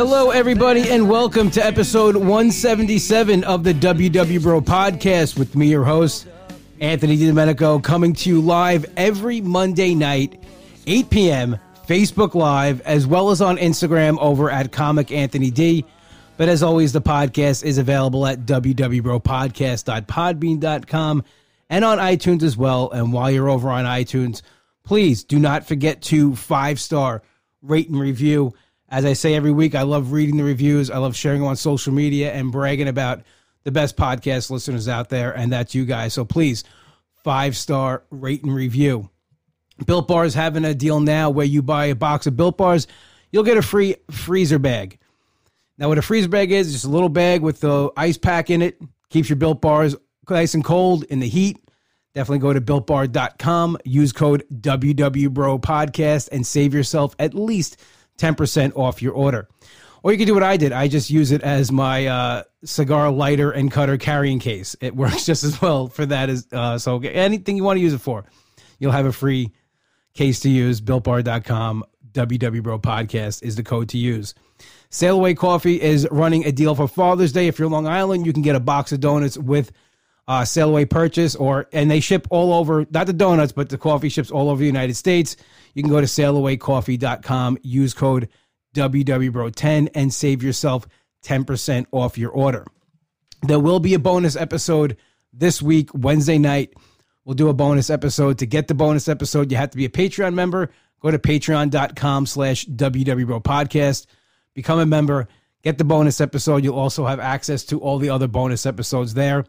Hello, everybody, and welcome to episode 177 of the WW Bro podcast with me, your host, Anthony DiDomenico, coming to you live every Monday night, 8 p.m., Facebook Live, as well as on Instagram over at Comic Anthony D. But as always, the podcast is available at www.podcast.podbean.com and on iTunes as well. And while you're over on iTunes, please do not forget to five star rate and review. As I say every week, I love reading the reviews. I love sharing them on social media and bragging about the best podcast listeners out there, and that's you guys. So please, five star rate and review. Built Bar is having a deal now where you buy a box of Built Bars, you'll get a free freezer bag. Now, what a freezer bag is, just a little bag with the ice pack in it, keeps your Built Bars nice and cold in the heat. Definitely go to builtbar.com, use code WWBRO podcast, and save yourself at least 10% off your order. Or you can do what I did. I just use it as my uh, cigar lighter and cutter carrying case. It works just as well for that as uh, so anything you want to use it for, you'll have a free case to use. BuiltBar.com WWBro podcast is the code to use. Sail Away Coffee is running a deal for Father's Day. If you're Long Island, you can get a box of donuts with uh, sail away purchase or and they ship all over not the donuts but the coffee ships all over the united states. You can go to sailawaycoffee.com use code wwbro10 and save yourself 10% off your order. There will be a bonus episode this week wednesday night. We'll do a bonus episode. To get the bonus episode you have to be a patreon member. Go to patreon.com slash wwbro podcast. Become a member. Get the bonus episode. You'll also have access to all the other bonus episodes there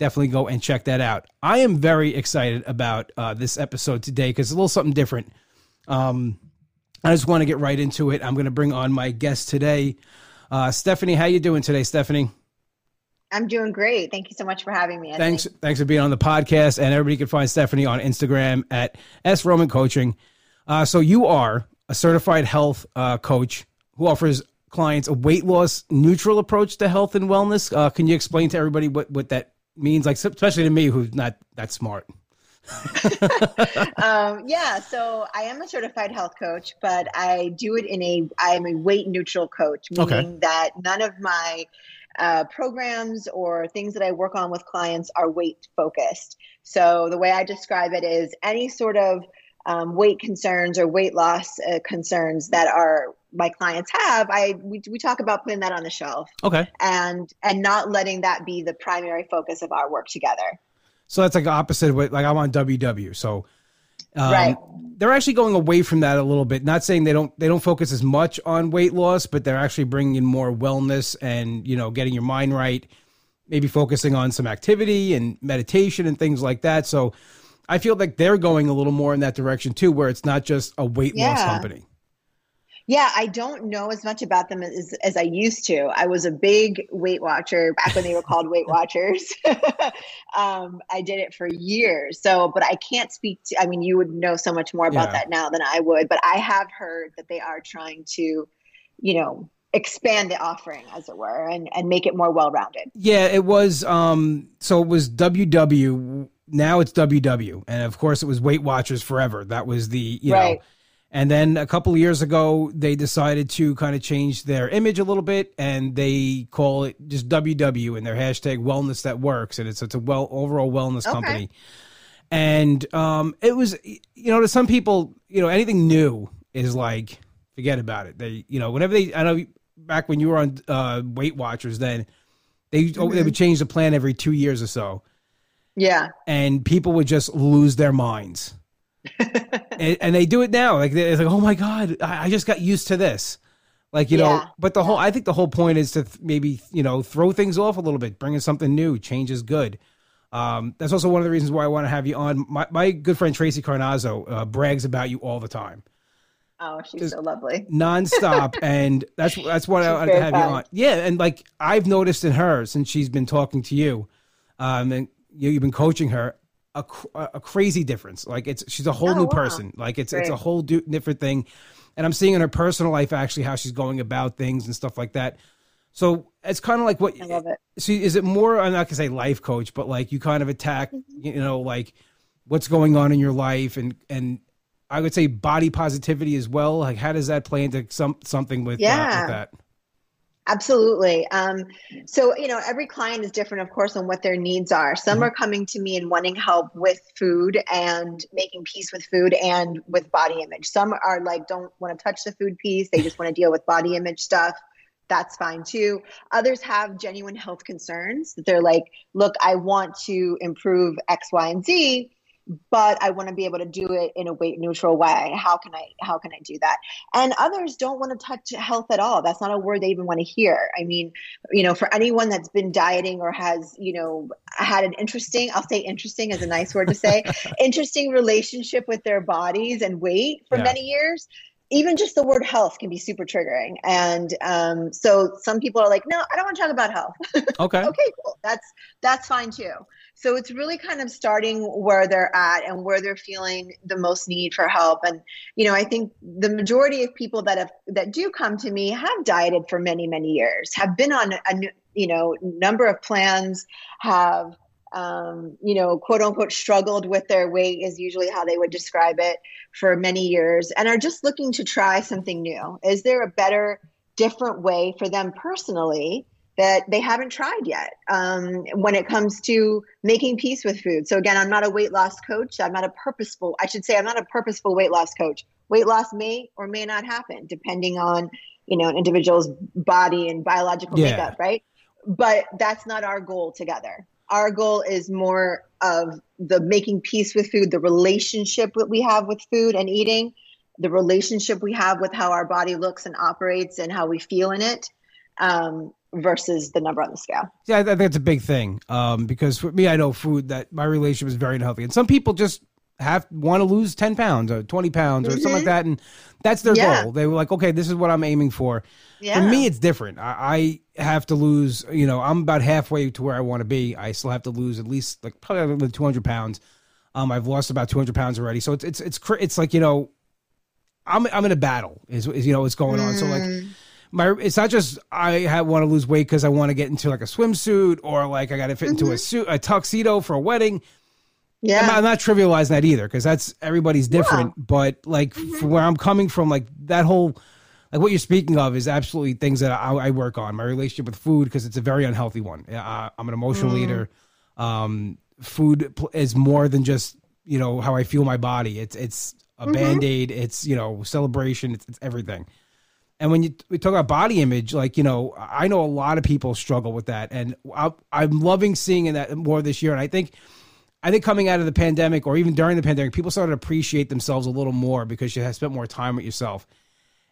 definitely go and check that out. I am very excited about uh, this episode today because it's a little something different. Um, I just want to get right into it. I'm going to bring on my guest today, uh, Stephanie. How you doing today, Stephanie? I'm doing great. Thank you so much for having me. Anthony. Thanks, thanks for being on the podcast. And everybody can find Stephanie on Instagram at S Roman Coaching. Uh, so you are a certified health uh, coach who offers clients a weight loss neutral approach to health and wellness. Uh, can you explain to everybody what what that means, like especially to me who's not that smart. um, yeah, so I am a certified health coach, but I do it in a I am a weight neutral coach, meaning okay. that none of my uh, programs or things that I work on with clients are weight focused. So the way I describe it is any sort of um, weight concerns or weight loss uh, concerns that are my clients have i we, we talk about putting that on the shelf. Okay. And and not letting that be the primary focus of our work together. So that's like opposite with like i'm on ww so um, right. they're actually going away from that a little bit. Not saying they don't they don't focus as much on weight loss but they're actually bringing in more wellness and you know getting your mind right maybe focusing on some activity and meditation and things like that. So i feel like they're going a little more in that direction too where it's not just a weight yeah. loss company yeah, I don't know as much about them as, as I used to. I was a big Weight Watcher back when they were called Weight Watchers. um, I did it for years. So, but I can't speak to, I mean, you would know so much more about yeah. that now than I would, but I have heard that they are trying to, you know, expand the offering as it were and, and make it more well-rounded. Yeah, it was, um, so it was WW, now it's WW. And of course it was Weight Watchers forever. That was the, you right. know, and then a couple of years ago, they decided to kind of change their image a little bit, and they call it just WW and their hashtag Wellness That Works, and it's it's a well overall wellness okay. company. And um, it was, you know, to some people, you know, anything new is like forget about it. They, you know, whenever they, I know back when you were on uh, Weight Watchers, then they mm-hmm. they would change the plan every two years or so. Yeah, and people would just lose their minds and, and, they do it now. Like it's like, oh my god, I, I just got used to this. Like you yeah. know, but the whole I think the whole point is to th- maybe you know throw things off a little bit, bring in something new. Change is good. Um, that's also one of the reasons why I want to have you on. My, my good friend Tracy Carnazzo uh, brags about you all the time. Oh, she's Just so lovely, nonstop, and that's that's what I want to have fun. you on. Yeah, and like I've noticed in her since she's been talking to you, um, and you, you've been coaching her a, a crazy difference. Like it's she's a whole oh, new wow. person. Like it's Great. it's a whole do, different thing. And I'm seeing in her personal life actually how she's going about things and stuff like that. So it's kind of like what I love it. See, is it more? I'm not gonna say life coach, but like you kind of attack, mm-hmm. you know, like what's going on in your life, and and I would say body positivity as well. Like how does that play into some something with, yeah. Uh, with that? Absolutely. Um, so, you know, every client is different, of course, on what their needs are. Some mm-hmm. are coming to me and wanting help with food and making peace with food and with body image. Some are like, don't want to touch the food piece, they just want to deal with body image stuff. That's fine too. Others have genuine health concerns that they're like, look, I want to improve X, Y, and Z but I want to be able to do it in a weight neutral way. How can I how can I do that? And others don't want to touch health at all. That's not a word they even want to hear. I mean, you know, for anyone that's been dieting or has, you know, had an interesting, I'll say interesting is a nice word to say, interesting relationship with their bodies and weight for yeah. many years, even just the word health can be super triggering. And um, so some people are like, no, I don't want to talk about health. Okay. okay, cool. That's that's fine too. So it's really kind of starting where they're at and where they're feeling the most need for help. And you know, I think the majority of people that have that do come to me have dieted for many many years, have been on a you know number of plans, have um, you know, quote unquote, struggled with their weight is usually how they would describe it for many years and are just looking to try something new. Is there a better, different way for them personally that they haven't tried yet um, when it comes to making peace with food? So, again, I'm not a weight loss coach. I'm not a purposeful, I should say, I'm not a purposeful weight loss coach. Weight loss may or may not happen depending on, you know, an individual's body and biological yeah. makeup, right? But that's not our goal together our goal is more of the making peace with food, the relationship that we have with food and eating, the relationship we have with how our body looks and operates and how we feel in it. Um, versus the number on the scale. Yeah, I think that's a big thing. Um, because for me, I know food that my relationship is very unhealthy, and some people just have want to lose 10 pounds or 20 pounds or mm-hmm. something like that and that's their yeah. goal they were like okay this is what i'm aiming for yeah. for me it's different I, I, have to lose you know i'm about halfway to where i want to be i still have to lose at least like probably 200 pounds um i've lost about 200 pounds already so it's it's it's, it's like you know i'm i'm in a battle is, is you know what's going on so like mm. my it's not just I want to lose weight because I want to get into like a swimsuit or like I got to fit into mm-hmm. a suit a tuxedo for a wedding. Yeah, I'm, I'm not trivializing that either because that's everybody's different. Yeah. But like mm-hmm. where I'm coming from, like that whole like what you're speaking of is absolutely things that I, I work on. My relationship with food because it's a very unhealthy one. Uh, I'm an emotional mm. eater. Um, food is more than just you know how I feel my body. It's it's a mm-hmm. band aid. It's you know celebration. It's, it's everything. And when you we talk about body image, like you know, I know a lot of people struggle with that, and I, I'm loving seeing that more this year. And I think I think coming out of the pandemic or even during the pandemic, people started to appreciate themselves a little more because you have spent more time with yourself.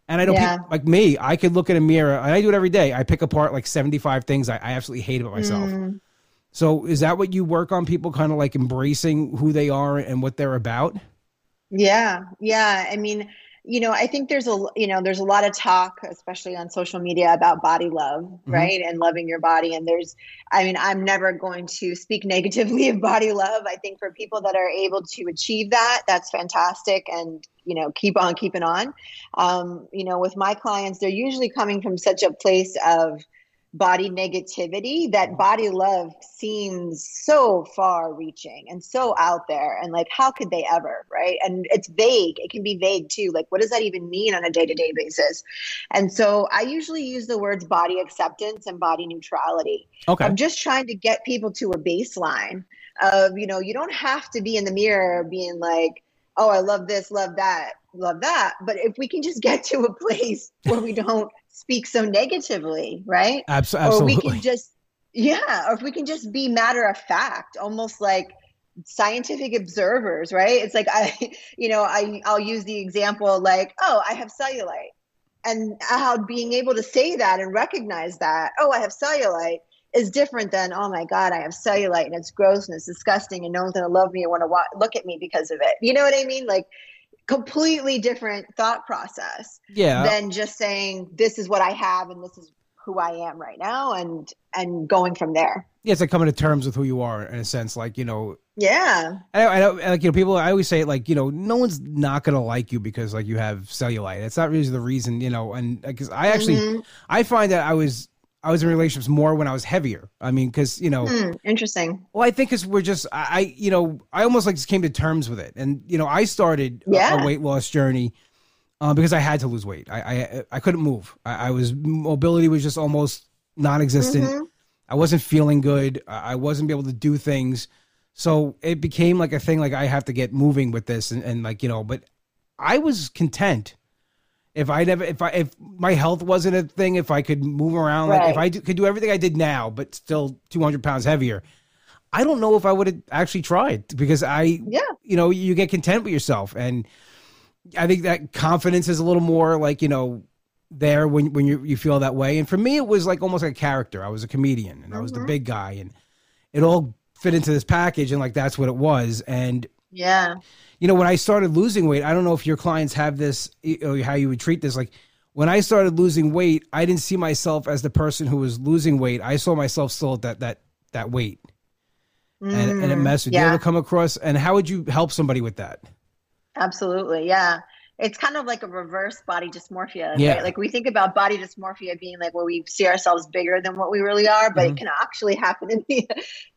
And I know yeah. people like me, I could look in a mirror and I do it every day. I pick apart like 75 things I, I absolutely hate about myself. Mm. So is that what you work on? People kind of like embracing who they are and what they're about? Yeah. Yeah. I mean, you know i think there's a you know there's a lot of talk especially on social media about body love mm-hmm. right and loving your body. And there's i mean i'm never going to speak negatively of body love. I think for people that are able to achieve that that's fantastic. And you know keep on keeping on. Um, you know with my clients they're usually coming from such a place of body negativity that mm-hmm. body love seems so far reaching and so out there. And like how could they ever right? And it's vague. It can be vague too. Like what does that even mean on a day-to-day basis? And so i usually use the words body acceptance and body neutrality. Okay. I'm just trying to get people to a baseline of you know you don't have to be in the mirror being like oh i love this love that love that but if we can just get to a place where we don't speak so negatively, right? Absolutely. Or we can just, yeah, or if we can just be matter of fact, almost like scientific observers, right? It's like I, you know, I I'll use the example like, oh, I have cellulite, and how being able to say that and recognize that, oh, I have cellulite is different than oh my god i have cellulite and it's gross and it's disgusting and no one's going to love me or want to wa- look at me because of it. You know what i mean? Like completely different thought process yeah. than just saying this is what i have and this is who i am right now and and going from there. Yeah it's like coming to terms with who you are in a sense like you know. Yeah. I, I, like you know people i always say like you know no one's not gonna like you because like you have cellulite. It's not really the reason you know and because i actually mm-hmm. i find that i was I was in relationships more when I was heavier. I mean, because you know, hmm, interesting. Well, I think because we're just, I, you know, I almost like just came to terms with it, and you know, I started yeah. a, a weight loss journey uh, because I had to lose weight. I I, I couldn't move. I, I, was mobility was just almost non-existent. Mm-hmm. I wasn't feeling good. I wasn't able to do things. So it became like a thing. Like I have to get moving with this, and, and like you know. But I was content if I never, if I, if my health wasn't a thing, if I could move around, right. like if I do, could do everything I did now, but still 200 pounds heavier, I don't know if I would have actually tried because I, yeah, you know, you get content with yourself. And I think that confidence is a little more like, you know, there when, when you, you feel that way. And for me, it was like almost like a character. I was a comedian and mm-hmm. I was the mm-hmm. big guy and it all fit into this package. And like, that's what it was. And yeah, you know, when I started losing weight, I don't know if your clients have this, or how you would treat this. Like when I started losing weight, I didn't see myself as the person who was losing weight. I saw myself still at that, that, that weight and, mm, and it messed with yeah. you ever come across and how would you help somebody with that absolutely yeah it's kind of like a reverse body dysmorphia yeah. Right? like we think about body dysmorphia being like where we see ourselves bigger than what we really are but mm-hmm. it can actually happen in the,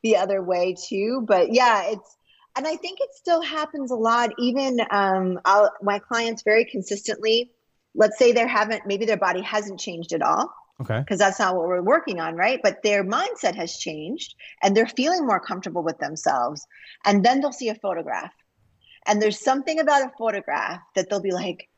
the other way too but yeah it's and i think it still happens a lot even um, I'll, my clients very consistently let's say they haven't maybe their body hasn't changed at all Okay. Because that's not what we're working on, right? But their mindset has changed and they're feeling more comfortable with themselves. And then they'll see a photograph. And there's something about a photograph that they'll be like,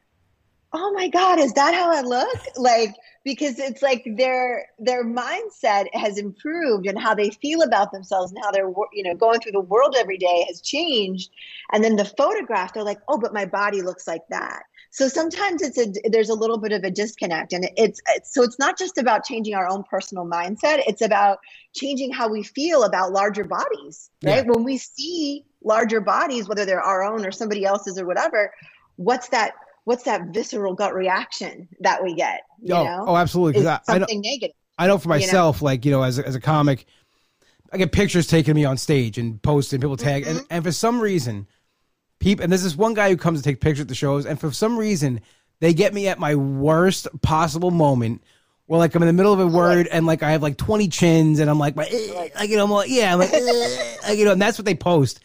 oh my God, is that how I look? Like, because it's like their their mindset has improved and how they feel about themselves and how they're you know going through the world every day has changed and then the photograph they're like oh but my body looks like that so sometimes it's a there's a little bit of a disconnect and it's, it's so it's not just about changing our own personal mindset it's about changing how we feel about larger bodies right yeah. when we see larger bodies whether they're our own or somebody else's or whatever what's that what's that visceral gut reaction that we get? You oh, know? oh, absolutely. I, something I know, negative. I know for myself, you know? like you know, as a, as a comic, I get pictures taken of me on stage and posted, and people tag, mm-hmm. and, and for some reason, people, and there's this one guy who comes to take pictures at the shows, and for some reason, they get me at my worst possible moment. Where like I'm in the middle of a word and like I have like 20 chins and I'm like, my, eh, like you know, I'm like, yeah, I'm like, eh, you know, and that's what they post.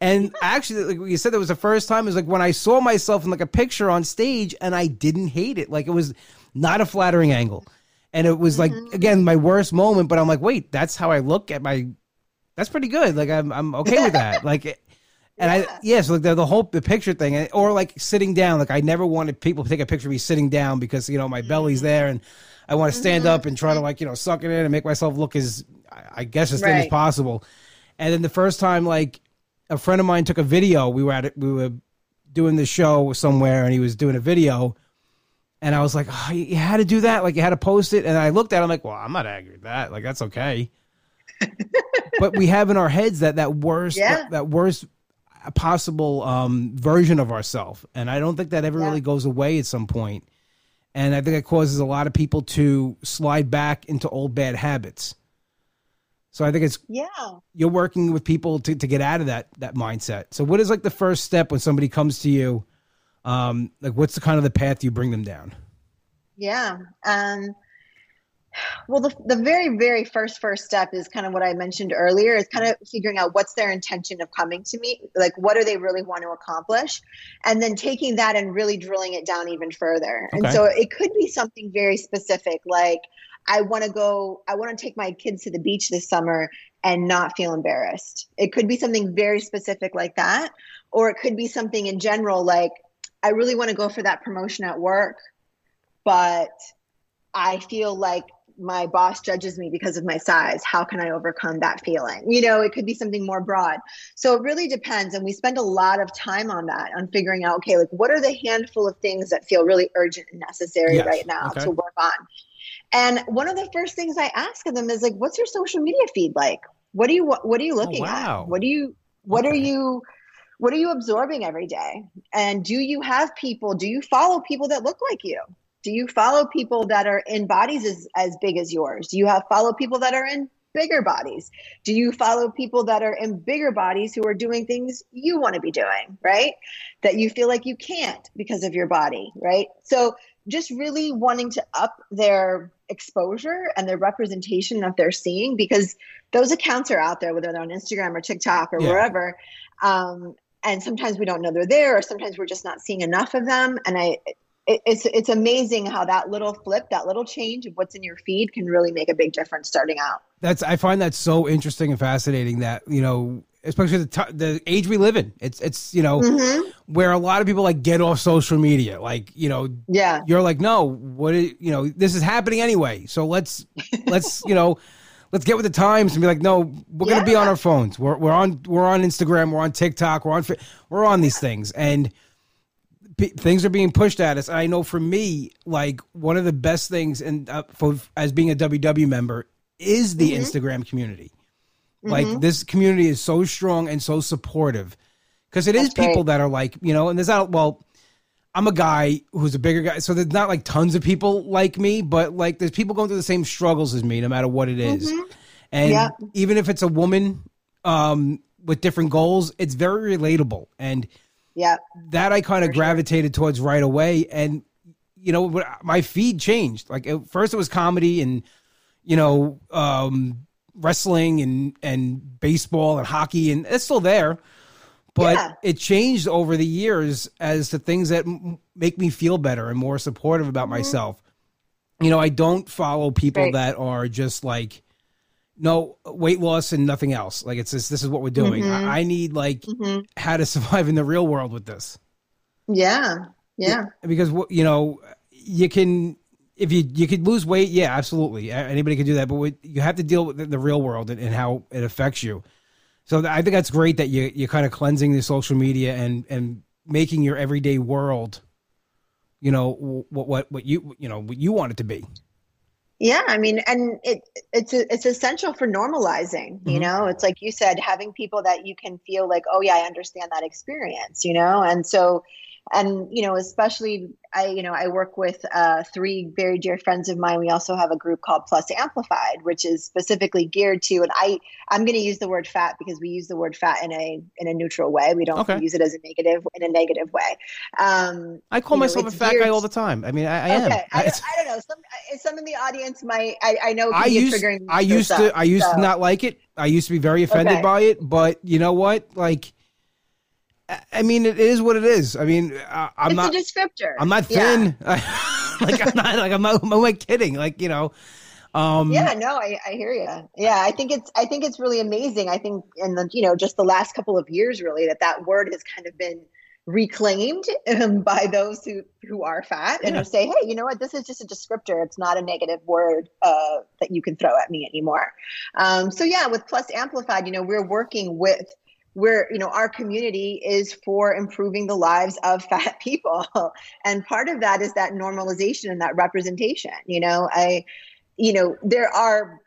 And actually, like you said, that was the first time. It was like when I saw myself in like a picture on stage, and I didn't hate it. Like it was not a flattering angle, and it was like mm-hmm. again my worst moment. But I'm like, wait, that's how I look at my. That's pretty good. Like I'm I'm okay with that. Like. And yeah. I yeah, so like the, the whole the picture thing, or like sitting down. Like I never wanted people to take a picture of me sitting down because you know my belly's mm-hmm. there, and I want to stand mm-hmm. up and try to like you know suck it in and make myself look as I guess as thin as possible. And then the first time, like a friend of mine took a video. We were at it. We were doing the show somewhere, and he was doing a video. And I was like, oh, you had to do that. Like you had to post it. And I looked at. it, I'm like, well, I'm not angry at that. Like that's okay. but we have in our heads that that worst yeah. that, that, worst possible um, version of ourselves, and I don't think that ever yeah. really goes away at some point. And I think it causes a lot of people to slide back into old bad habits. So I think it's yeah. You're working with people to, to get out of that that mindset. So what is like the first step when somebody comes to you? Um, like what's the kind of the path you bring them down? Yeah. Um well the the very very first first step is kind of what I mentioned earlier is kind of figuring out what's their intention of coming to me like what do they really want to accomplish and then taking that and really drilling it down even further. Okay. And so it could be something very specific like I want to go, I want to take my kids to the beach this summer and not feel embarrassed. It could be something very specific like that, or it could be something in general like, I really want to go for that promotion at work, but I feel like my boss judges me because of my size. How can I overcome that feeling? You know, it could be something more broad. So it really depends. And we spend a lot of time on that, on figuring out, okay, like what are the handful of things that feel really urgent and necessary yes. right now okay. to work on? And one of the first things I ask of them is like, what's your social media feed like? What are you what are you oh, looking oh, wow. at? What do you what okay. are you what are you absorbing every day? And do you have people, do you follow people that look like you? Do you follow people that are in bodies as, as big as yours? Do you have follow people that are in bigger bodies? Do you follow people that are in bigger bodies who are doing things you want to be doing, right? That you feel like you can't because of your body, right? So just really wanting to up their exposure and the representation that they're seeing because those accounts are out there, whether they're on Instagram or TikTok or yeah. wherever. Um, and sometimes we don't know they're there or sometimes we're just not seeing enough of them and i it, it's it's amazing how that little flip that little change of what's in your feed can really make a big difference starting out that's i find that so interesting and fascinating that you know especially the t- the age we live in it's it's you know mm-hmm. where a lot of people like get off social media like you know yeah you're like no what is, you know this is happening anyway so let's let's you know let's get with the times and be like, no, we're yeah. gonna be on our phones. We're we're on we're on Instagram. We're on TikTok. We're on we're on these things, and p- things are being pushed at us. I know for me, like one of the best things, and uh, for as being a WW member, is the mm-hmm. Instagram community. Mm-hmm. Like this community is so strong and so supportive because it That's is people that are like you know, and there's not well I'm a guy who's a bigger guy, so there's not like tons of people like me, but like there's people going through the same struggles as me, no matter what it is. Mm-hmm. And yeah. even if it's a woman um, with different goals, it's very relatable. And yeah, that I kind of gravitated sure. towards right away. And you know, my feed changed. Like at first, it was comedy and you know, um, wrestling and and baseball and hockey, and it's still there but yeah. it changed over the years as to things that m- make me feel better and more supportive about mm-hmm. myself. You know, I don't follow people right. that are just like, no weight loss and nothing else. Like it's just, this is what we're doing. Mm-hmm. I, I, need like mm-hmm. how to survive in the real world with this. Yeah. Yeah. Because you know, you can if you you could lose weight, yeah, absolutely. Anybody can do that, but you have to deal with the, real world and, and how it affects you. So I think that's great that you you're kind of cleansing the social media and and making your everyday world, you know, what what what you you know what you want it to be. Yeah, I mean, and it it's it's essential for normalizing. You mm-hmm. know, it's like you said, having people that you can feel like, oh yeah, I understand that experience. You know, and so and you know especially i you know i work with uh, three very dear friends of mine we also have a group called plus amplified which is specifically geared to and i i'm going to use the word fat because we use the word fat in a in a neutral way we don't okay. use it as a negative in a negative way um, i call myself know, a fat guy all the time i mean i, I okay. am I, I, don't know some some in the audience might i, I know i used, I used to i used so. to not like it i used to be very offended okay. by it but you know what like I mean, it is what it is. I mean, I, am not a descriptor. I'm not thin. Yeah. like I'm not. Like I'm not. I'm like kidding. Like you know. Um, yeah, no, I, I hear you. Yeah, I think it's I think it's really amazing. I think in the you know just the last couple of years, really, that that word has kind of been reclaimed um, by those who who are fat and yeah. who say, hey, you know what, this is just a descriptor. It's not a negative word uh, that you can throw at me anymore. Um, so yeah, with Plus Amplified, you know, we're working with where you know our community is for improving the lives of fat people. And part of that is that normalization and that representation you know? I you know there are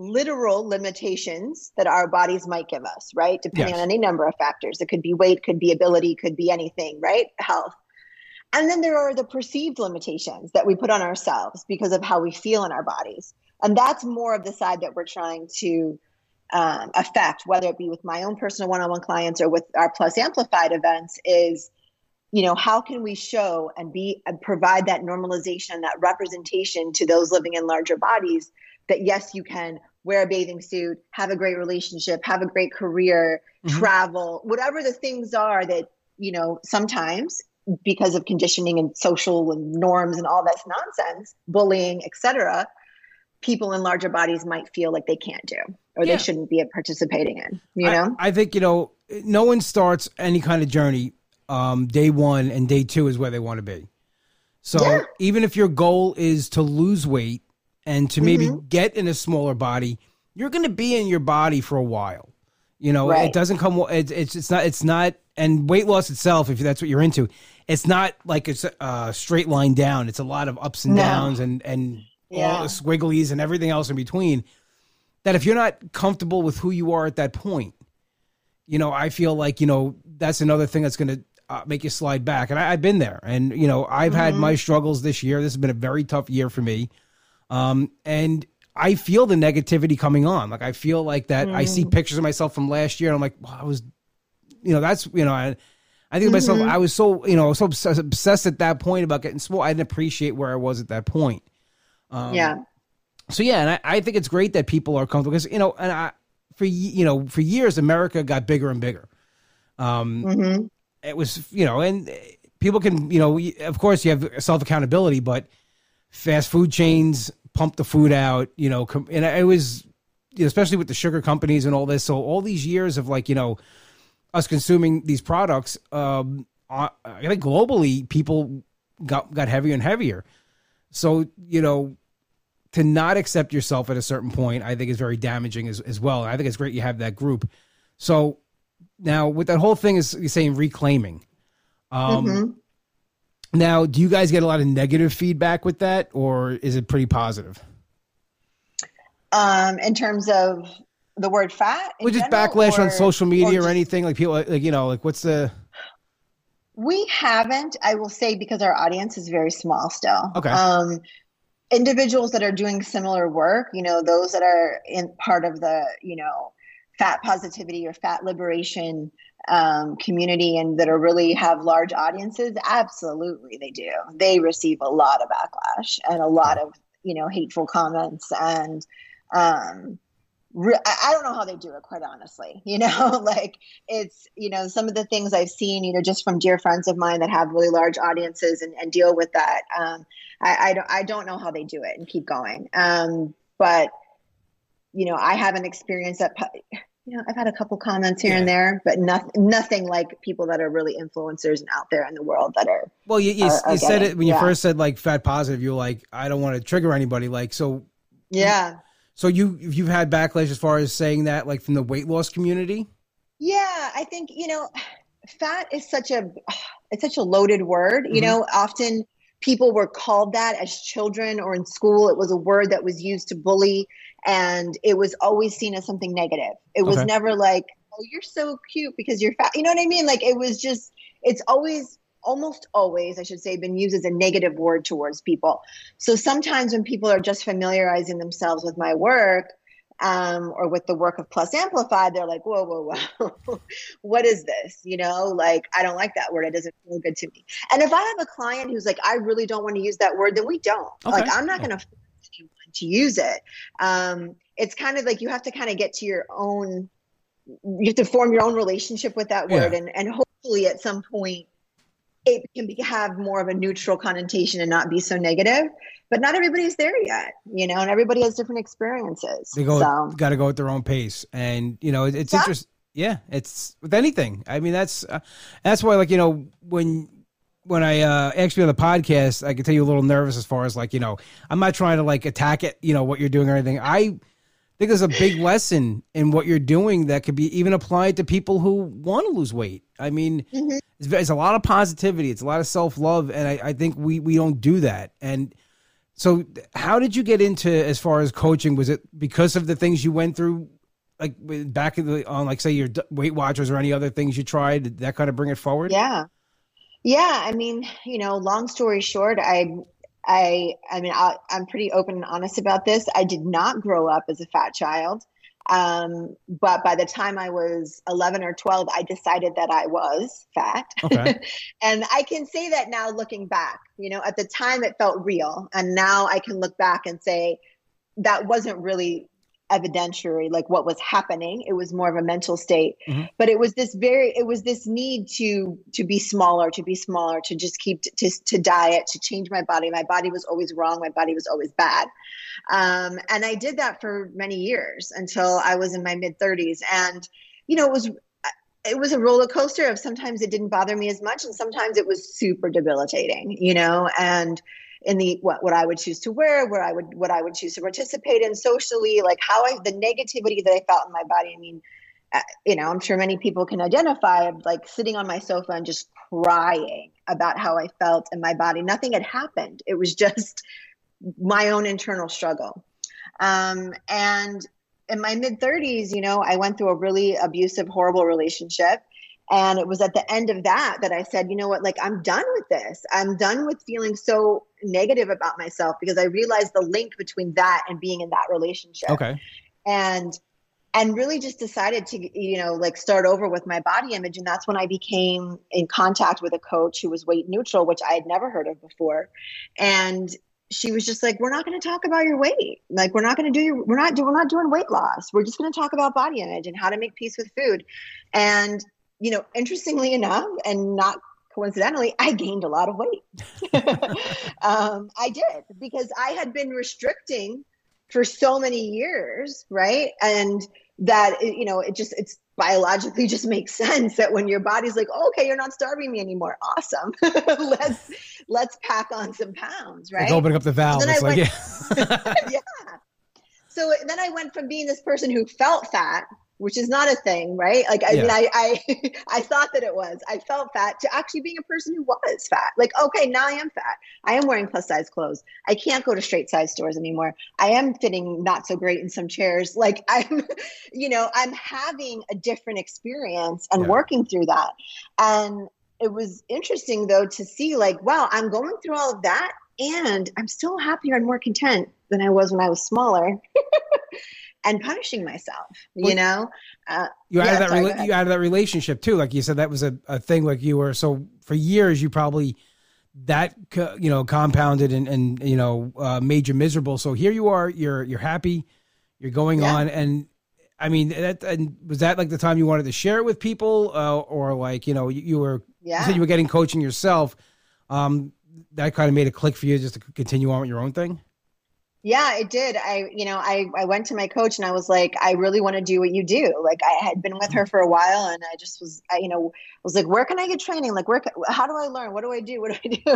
literal limitations that our bodies might give us right? Depending yes. on any number of factors. It could be weight could be ability could be anything right? Health. And then there are the perceived limitations that we put on ourselves because of how we feel in our bodies. And that's more of the side that we're trying to um, affect, whether it be with my own personal one-on-one clients or with our Plus Amplified events, is you know how can we show and be and provide that normalization, that representation to those living in larger bodies that yes, you can wear a bathing suit, have a great relationship, have a great career, mm-hmm. travel, whatever the things are that you know sometimes because of conditioning and social and norms and all that's nonsense, bullying, etc people in larger bodies might feel like they can't do or yeah. they shouldn't be participating in you know I, I, think you know no one starts any kind of journey um, day one and day two is where they want to be so yeah. even if your goal is to lose weight and to maybe mm-hmm. get in a smaller body you're going to be in your body for a while you know right. it doesn't come it's, it's it's not it's not and weight loss itself if that's what you're into it's not like it's a straight line down it's a lot of ups and no. downs and and yeah. all the squigglies and everything else in between. That if you're not comfortable with who you are at that point, you know, I feel like you know that's another thing that's going to uh, make you slide back. And I, have been there, and you know, I've mm-hmm. had my struggles this year. This has been a very tough year for me, um, and I feel the negativity coming on. Like I feel like that. Mm. I see mm. pictures of myself from last year, and I'm like, well, I was, you know, that's you know, I, I think mm-hmm. myself, I was so you know so obsessed at that point about getting small. I didn't appreciate where I was at that point. Um, yeah. So yeah, and I, I think it's great that people are comfortable because you know, and I for you know for years America got bigger and bigger. Um, mm-hmm. It was, you know, and people can, you know, of course you have self accountability, but fast food chains pump the food out, you know, and it was, you know, especially with the sugar companies and all this. So all these years of like, you know, us consuming these products, um, I think globally people got got heavier and heavier. So you know, to not accept yourself at a certain point, I think is very damaging as, as well. I think it's great you have that group. So now with that whole thing is you're saying reclaiming. Um, mm-hmm. Now, do you guys get a lot of negative feedback with that, or is it pretty positive? Um, in terms of the word fat, which is backlash or, on social media or, just, or anything like people like you know like what's the we haven't, I will say, because our audience is very small still. Okay. Um, individuals that are doing similar work, you know, those that are in part of the, you know, fat positivity or fat liberation um, community and that are really have large audiences, absolutely they do. They receive a lot of backlash and a lot of, you know, hateful comments and um, I don't know how they do it, quite honestly. You know, like it's, you know, some of the things I've seen, you know, just from dear friends of mine that have really large audiences and, and deal with that. Um, I, I, don't, I don't know how they do it and keep going. Um, but, you know, I haven't experienced that. You know, I've had a couple comments here yeah. and there, but nothing, nothing like people that are really influencers and out there in the world that are. Well, you, you, are, are you said it when you yeah. first said like fat positive. You're like, I don't want to trigger anybody. Like, so. Yeah so you you've had backlash as far as saying that, like from the weight loss community. Yeah, I think you know, fat is such a it's such a loaded word. You mm-hmm. know, often people were called that as children or in school. It was a word that was used to bully, and it was always seen as something negative. It was okay. never like, "Oh, you're so cute because you're fat." You know what I mean? Like it was just. It's always almost always, I should say, been used as a negative word towards people. So sometimes when people are just familiarizing themselves with my work, um, or with the work of Plus Amplified, they're like, whoa, whoa, whoa, what is this? You know, like, I don't like that word. It doesn't feel good to me. And if I have a client who's like, I really don't want to use that word, then we don't. Okay. Like, I'm not going to force anyone to use it. Um, it's kind of like you have to kind of get to your own, you have to form your own relationship with that word. Yeah. And, and hopefully at some point, it can be, have more of a neutral connotation and not be so negative. But not everybody's there yet, you know, and everybody has different experiences. They go, so. got to go at their own pace, and you know, it, it's yeah. interesting. Yeah, it's with anything. I mean, that's uh, that's why, like, you know, when when I uh, actually on the podcast, I can tell you a little nervous as far as like, you know, I'm not trying to like attack it, you know, what you're doing or anything. I think there's a big lesson in what you're doing that could be even applied to people who want to lose weight. I mean, mm-hmm. it's, it's, a lot of positivity, it's a lot of self love, and I, I, think we we don't do that. And so, how did you get into as far as coaching? Was it because of the things you went through, like back in the, on, like say your Weight Watchers or any other things you tried? Did that kind of bring it forward? Yeah. Yeah, I mean, you know, long story short, I I, I mean, I, am pretty open and honest about this. I did not grow up as a fat child. Um, but by the time I was 11 or 12, I decided that I was fat. Okay. and I can say that now looking back, you know, at the time it felt real. And now I can look back and say that wasn't really evidentiary like what was happening. It was more of a mental state. Mm-hmm. but it was this very it was this need to to be smaller to be smaller to just keep to, to diet to change my body. My body was always wrong. My body was always bad. Um, and i did that for many years until i was in my mid 30s and you know it was it was a roller coaster of sometimes it didn't bother me as much and sometimes it was super debilitating you know? And in the what, what I would choose to wear, where I would what I would choose to participate in socially, like how I the negativity that I felt in my body. I mean, uh, you know, I'm sure many people can identify like sitting on my sofa and just crying about how I felt in my body. Nothing had happened. It was just my own internal struggle. Um, and in my mid 30s, you know, I went through a really abusive, horrible relationship. And it was at the end of that that I said, you know what, like I'm done with this. I'm done with feeling so negative about myself because I realized the link between that and being in that relationship. Okay. And and really just decided to you know like start over with my body image and that's when i became in contact with a coach who was weight neutral which i had never heard of before and she was just like we're not going to talk about your weight like we're not going to do your we're not do, we're not doing weight loss we're just going to talk about body image and how to make peace with food and you know, interestingly enough, and not coincidentally, I gained a lot of weight. um, I did because I had been restricting for so many years, right? And that you know, it just it's biologically just makes sense that when your body's like, oh, okay, you're not starving me anymore. Awesome. let's let's pack on some pounds, right? Like opening up the valve. It's like, went, yeah. yeah. So then I went from being this person who felt fat which is not a thing, right? Like I yeah. mean, I, I I thought that it was. I felt fat to actually being a person who was fat. Like, okay, now I am fat. I am wearing plus size clothes. I can't go to straight size stores anymore. I am fitting not so great in some chairs. Like I'm, you know, I'm having a different experience and yeah. working through that. And it was interesting though to see like, wow, I'm going through all of that and I'm still happier and more content than I was when I was smaller. and punishing myself you know? Uh, you yeah, that sorry, you added that relationship too. Like you said that was a, a thing like you were so for years you probably that you know compounded and and you know uh, made you miserable. So here you are you're you're happy you're going yeah. on and i mean that and was that like the time you wanted to share it with people uh, or like you know you, you were yeah. you said you were getting coaching yourself. Um that kind of made a click for you just to continue on with your own thing yeah, it did. I, you know, I, I went to my coach and I was like, I really want to do what you do. Like I had been with her for a while and I just was, I, you know, I was like, where can I get training? Like, where, how do I learn? What do I do? What do I do?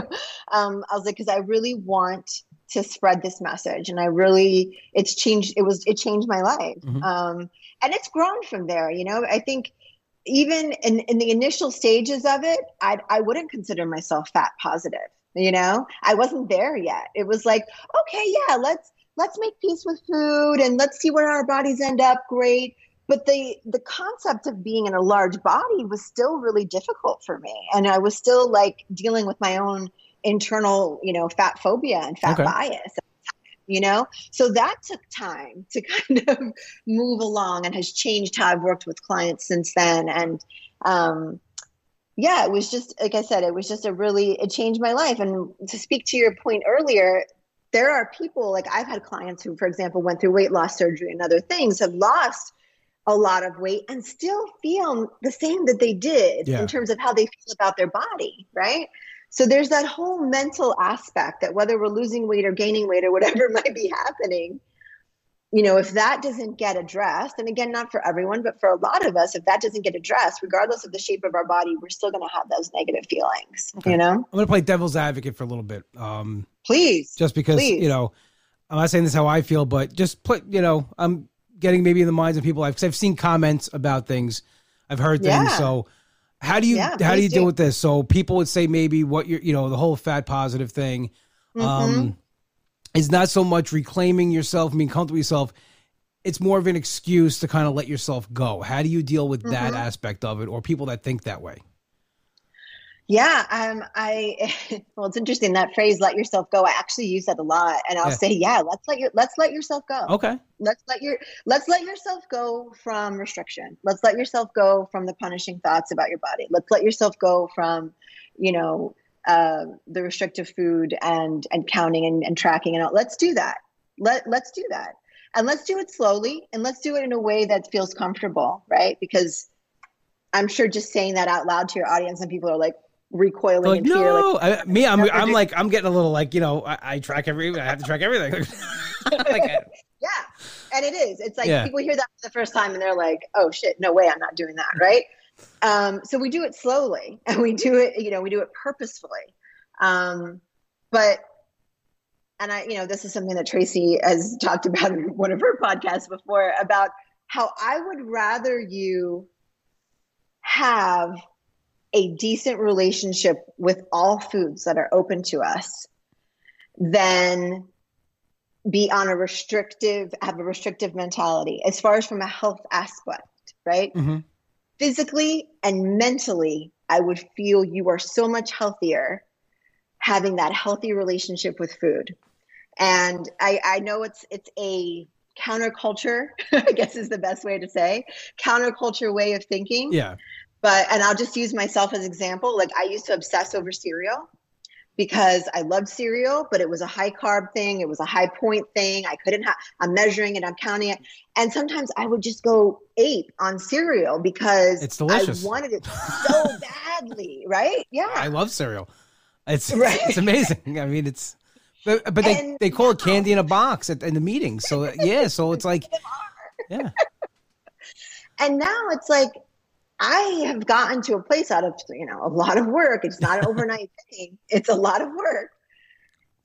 Um, I was like, cause I really want to spread this message. And I really, it's changed. It was, it changed my life. Mm-hmm. Um, and it's grown from there. You know, I think even in, in the initial stages of it, I, I wouldn't consider myself fat positive you know? I wasn't there yet. It was like okay yeah let's let's make peace with food and let's see where our bodies end up. Great. But the the concept of being in a large body was still really difficult for me. And i was still like dealing with my own internal you know fat phobia and fat okay. bias. You know? So that took time to kind of move along and has changed how i've worked with clients since then. And um, yeah, it was just like I said, it was just a really it changed my life. And to speak to your point earlier, there are people like I've had clients who, for example, went through weight loss surgery and other things, have lost a lot of weight and still feel the same that they did yeah. in terms of how they feel about their body, right? So there's that whole mental aspect that whether we're losing weight or gaining weight or whatever might be happening, you know, if that doesn't get addressed, and again, not for everyone, but for a lot of us, if that doesn't get addressed, regardless of the shape of our body, we're still going to have those negative feelings. Okay. You know, I'm going to play devil's advocate for a little bit. Um, please, just because please. you know, I'm not saying this how I feel, but just put, you know, I'm getting maybe in the minds of people. I've, I've seen comments about things, I've heard things. Yeah. So, how do you yeah, how do you do. deal with this? So people would say maybe what you're, you know, the whole fat positive thing. Mm-hmm. Um, is not so much reclaiming yourself, being comfortable with yourself. It's more of an excuse to kind of let yourself go. How do you deal with mm-hmm. that aspect of it, or people that think that way? Yeah, um, I well, it's interesting that phrase "let yourself go." I actually use that a lot, and I'll yeah. say, "Yeah, let's let your let's let yourself go." Okay. Let's let your let's let yourself go from restriction. Let's let yourself go from the punishing thoughts about your body. Let's let yourself go from, you know, uh, the restrictive food and and counting and, and tracking and all. Let's do that. Let let's do that, and let's do it slowly, and let's do it in a way that feels comfortable, right? Because I'm sure just saying that out loud to your audience, and people are like recoiling like, in no. fear. Like, I, me, I'm I'm do- like I'm getting a little like you know I, I track every I have to track everything. like, yeah, and it is. It's like yeah. people hear that for the first time and they're like, oh shit, no way, I'm not doing that, right? Um, so we do it slowly and we do it, you know, we do it purposefully. Um, but, and I, you know, this is something that Tracy has talked about in one of her podcasts before about how I would rather you have a decent relationship with all foods that are open to us than be on a restrictive have a restrictive mentality as far as from a health aspect right mm-hmm physically and mentally, I would feel you are so much healthier having that healthy relationship with food. And I, I know it's it's a counterculture, I guess is the best way to say, counterculture way of thinking. Yeah. But and I'll just use myself as example. Like I used to obsess over cereal because I loved cereal, but it was a high carb thing. It was a high point thing. I couldn't have, I'm measuring it, I'm counting it. And sometimes I would just go ape on cereal because it's delicious. I wanted it so badly, right? Yeah. I love cereal. It's, right. it's amazing. I mean, it's, but, but they, they call it candy in a box at, in the meeting. So, yeah. So it's like, yeah. and now it's like, I have gotten to a place out of, you know, a lot of work. It's not an overnight thing. It's a lot of work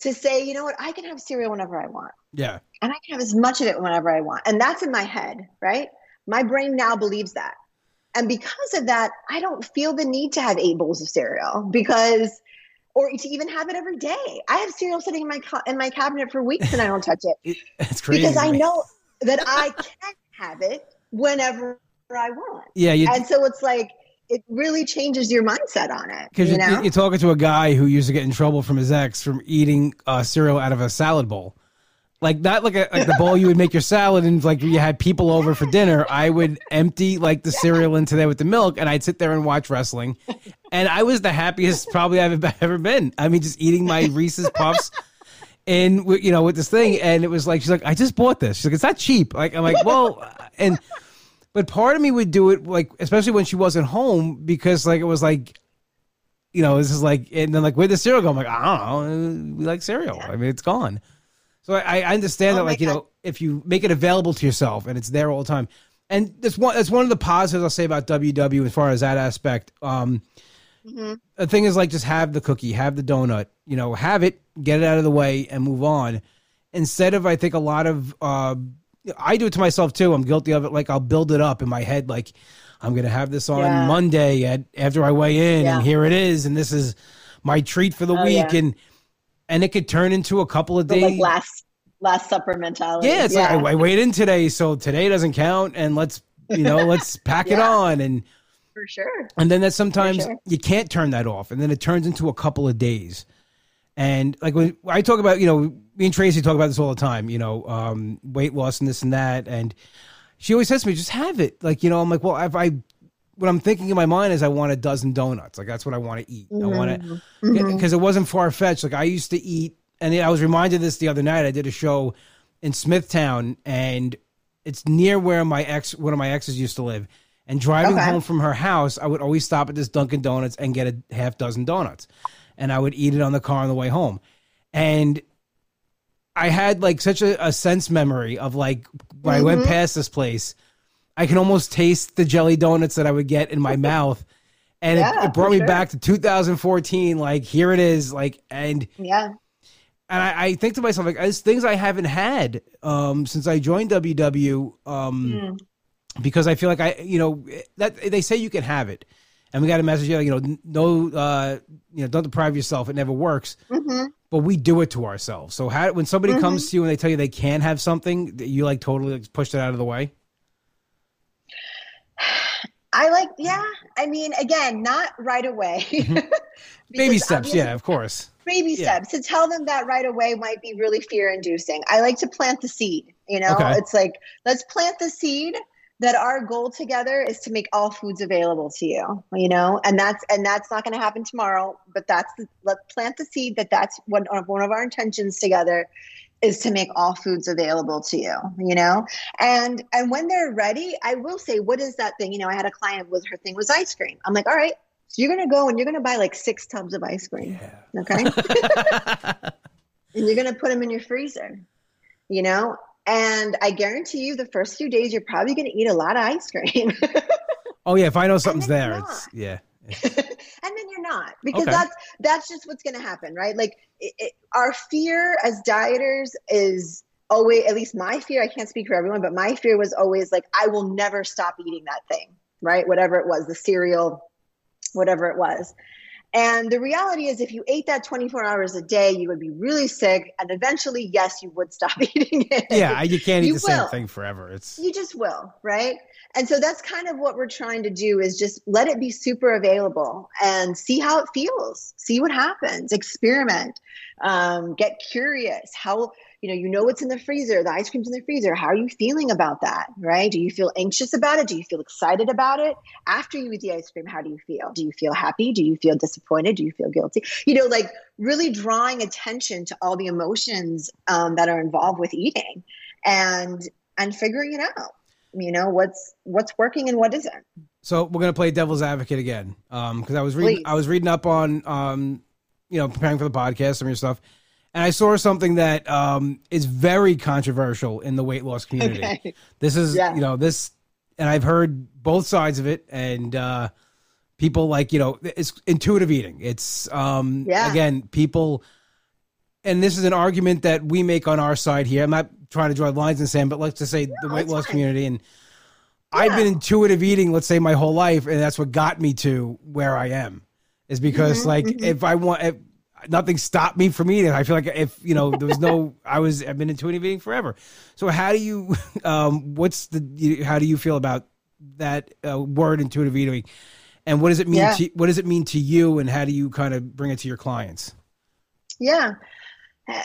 to say, you know what, I can have cereal whenever I want. Yeah. And I can have as much of it whenever I want. And that's in my head, right? My brain now believes that. And because of that, I don't feel the need to have eight bowls of cereal because or to even have it every day. I have cereal sitting in my in my cabinet for weeks and I don't touch it. That's crazy. Because I know that I can have it whenever I want. Yeah, you, and so it's like it really changes your mindset on it. Because you are talking to a guy who used to get in trouble from his ex from eating uh, cereal out of a salad bowl. Like not like a, like the bowl you would make your salad and like you had people over for dinner. I would empty like the cereal into there with the milk, and I'd sit there and watch wrestling, and I was the happiest probably I've ever been. I mean, just eating my Reese's Puffs and you know with this thing, and it was like she's like, I just bought this. She's like, it's not cheap. Like I'm like, well, and but part of me would do it like, especially when she wasn't home, because like it was like, you know, this is like, and then like where'd the cereal go? I'm like, I don't know. We like cereal. I mean, it's gone. So I, I understand oh that, like, God. you know, if you make it available to yourself and it's there all the time, and that's one that's one of the positives I'll say about WW as far as that aspect. Um, mm-hmm. The thing is, like, just have the cookie, have the donut, you know, have it, get it out of the way, and move on. Instead of, I think, a lot of uh, I do it to myself too. I'm guilty of it. Like I'll build it up in my head, like I'm gonna have this on yeah. Monday at after I weigh in, yeah. and here it is, and this is my treat for the oh, week, yeah. and and it could turn into a couple of days. Like last last supper mentality. Yeah, it's like I, I weighed in today, so today doesn't count, and let's you know let's pack it on and. For sure. And then that sometimes sure. you can't turn that off, and then it turns into a couple of days. And like when I talk about, you know, me and Tracy talk about this all the time, you know, um, weight loss and this and that. And she always says to me, just have it. Like, you know, I'm like, well, if I, what I'm thinking in my mind is I want a dozen donuts. Like, that's what I want to eat. Mm-hmm. I want to, because it wasn't far fetched. Like, I used to eat, and I was reminded this the other night. I did a show in Smithtown, and it's near where my ex, one of my exes used to live. And driving okay. home from her house, I would always stop at this Dunkin' Donuts and get a half dozen donuts and I would eat it on the car on the way home. And I had like such a, a sense memory of like when mm-hmm. I went mm-hmm. past this place, I can almost taste the jelly donuts that I would get in my mouth. And yeah, it, it, brought me sure. back to 2014. Like, here it is. Like, and yeah. And I, I think to myself, like, as things I haven't had um, since I joined WW, um, mm. because I feel like I, you know, that they say you can have it and we got a message, you know, no, uh, you know, don't deprive yourself. It never works. Mm-hmm. But we do it to ourselves. So how, when somebody mm-hmm. comes to you and they tell you they can't have something, you like totally push it out of the way. I like, yeah. I mean, again, not right away. Mm-hmm. baby steps, yeah, of course. Baby yeah. steps. To tell them that right away might be really fear inducing. I like to plant the seed. You know, okay. it's like let's plant the seed that our goal together is to make all foods available to you you know? And that's and that's not going to happen tomorrow but that's the, let's plant the seed that that's one, of one of our intentions together is to make all foods available to you you know? And and when they're ready i will say what is that thing? You know i had a client with her thing was ice cream. I'm like all right so you're going to go and you're going to buy like six tubs of ice cream yeah. okay? And you're going to put them in your freezer you know and I guarantee you, the first few days, you're probably going to eat a lot of ice cream. oh yeah, if I know something's there, it's yeah. and then you're not because okay. that's that's just what's going to happen, right? Like it, it, our fear as dieters is always, at least my fear. I can't speak for everyone, but my fear was always like, I will never stop eating that thing, right? Whatever it was, the cereal, whatever it was. And the reality is, if you ate that 24 hours a day, you would be really sick. And eventually, yes, you would stop eating it. Yeah, you can't eat you the will. same thing forever. It's you just will, right? And so that's kind of what we're trying to do is just let it be super available and see how it feels, see what happens, experiment, um, get curious. How you know, you know what's in the freezer, the ice cream's in the freezer. How are you feeling about that? Right? Do you feel anxious about it? Do you feel excited about it? After you eat the ice cream, how do you feel? Do you feel happy? Do you feel disappointed? Do you feel guilty? You know, like really drawing attention to all the emotions um, that are involved with eating and and figuring it out you know what's what's working and what isn't so we're gonna play devil's advocate again um because i was reading Please. i was reading up on um you know preparing for the podcast some of your stuff and i saw something that um is very controversial in the weight loss community okay. this is yeah. you know this and i've heard both sides of it and uh people like you know it's intuitive eating it's um yeah. again people and this is an argument that we make on our side here i'm not trying to draw lines in the sand, but let's just say no, the weight loss fine. community and yeah. I've been intuitive eating, let's say my whole life, and that's what got me to where I am. Is because mm-hmm, like mm-hmm. if I want, if nothing stopped me from eating. I feel like if you know there was no, I was I've been intuitive eating forever. So how do you, um, what's the, how do you feel about that uh, word intuitive eating, and what does it mean yeah. to what does it mean to you, and how do you kind of bring it to your clients? Yeah,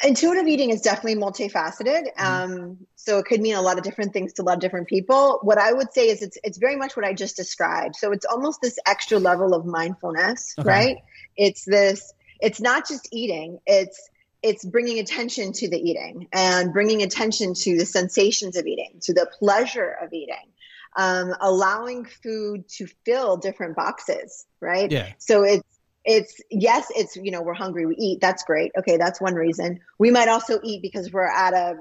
Intuitive eating is definitely multifaceted. Mm-hmm. Um, so it could mean a lot of different things to a lot of different people. What I would say is it's it's very much what I just described. So it's almost this extra level of mindfulness, okay. right? It's this. It's not just eating. It's it's bringing attention to the eating and bringing attention to the sensations of eating, to the pleasure of eating, um, allowing food to fill different boxes, right? Yeah. So it's it's yes it's you know we're hungry we eat that's great okay that's one reason we might also eat because we're at a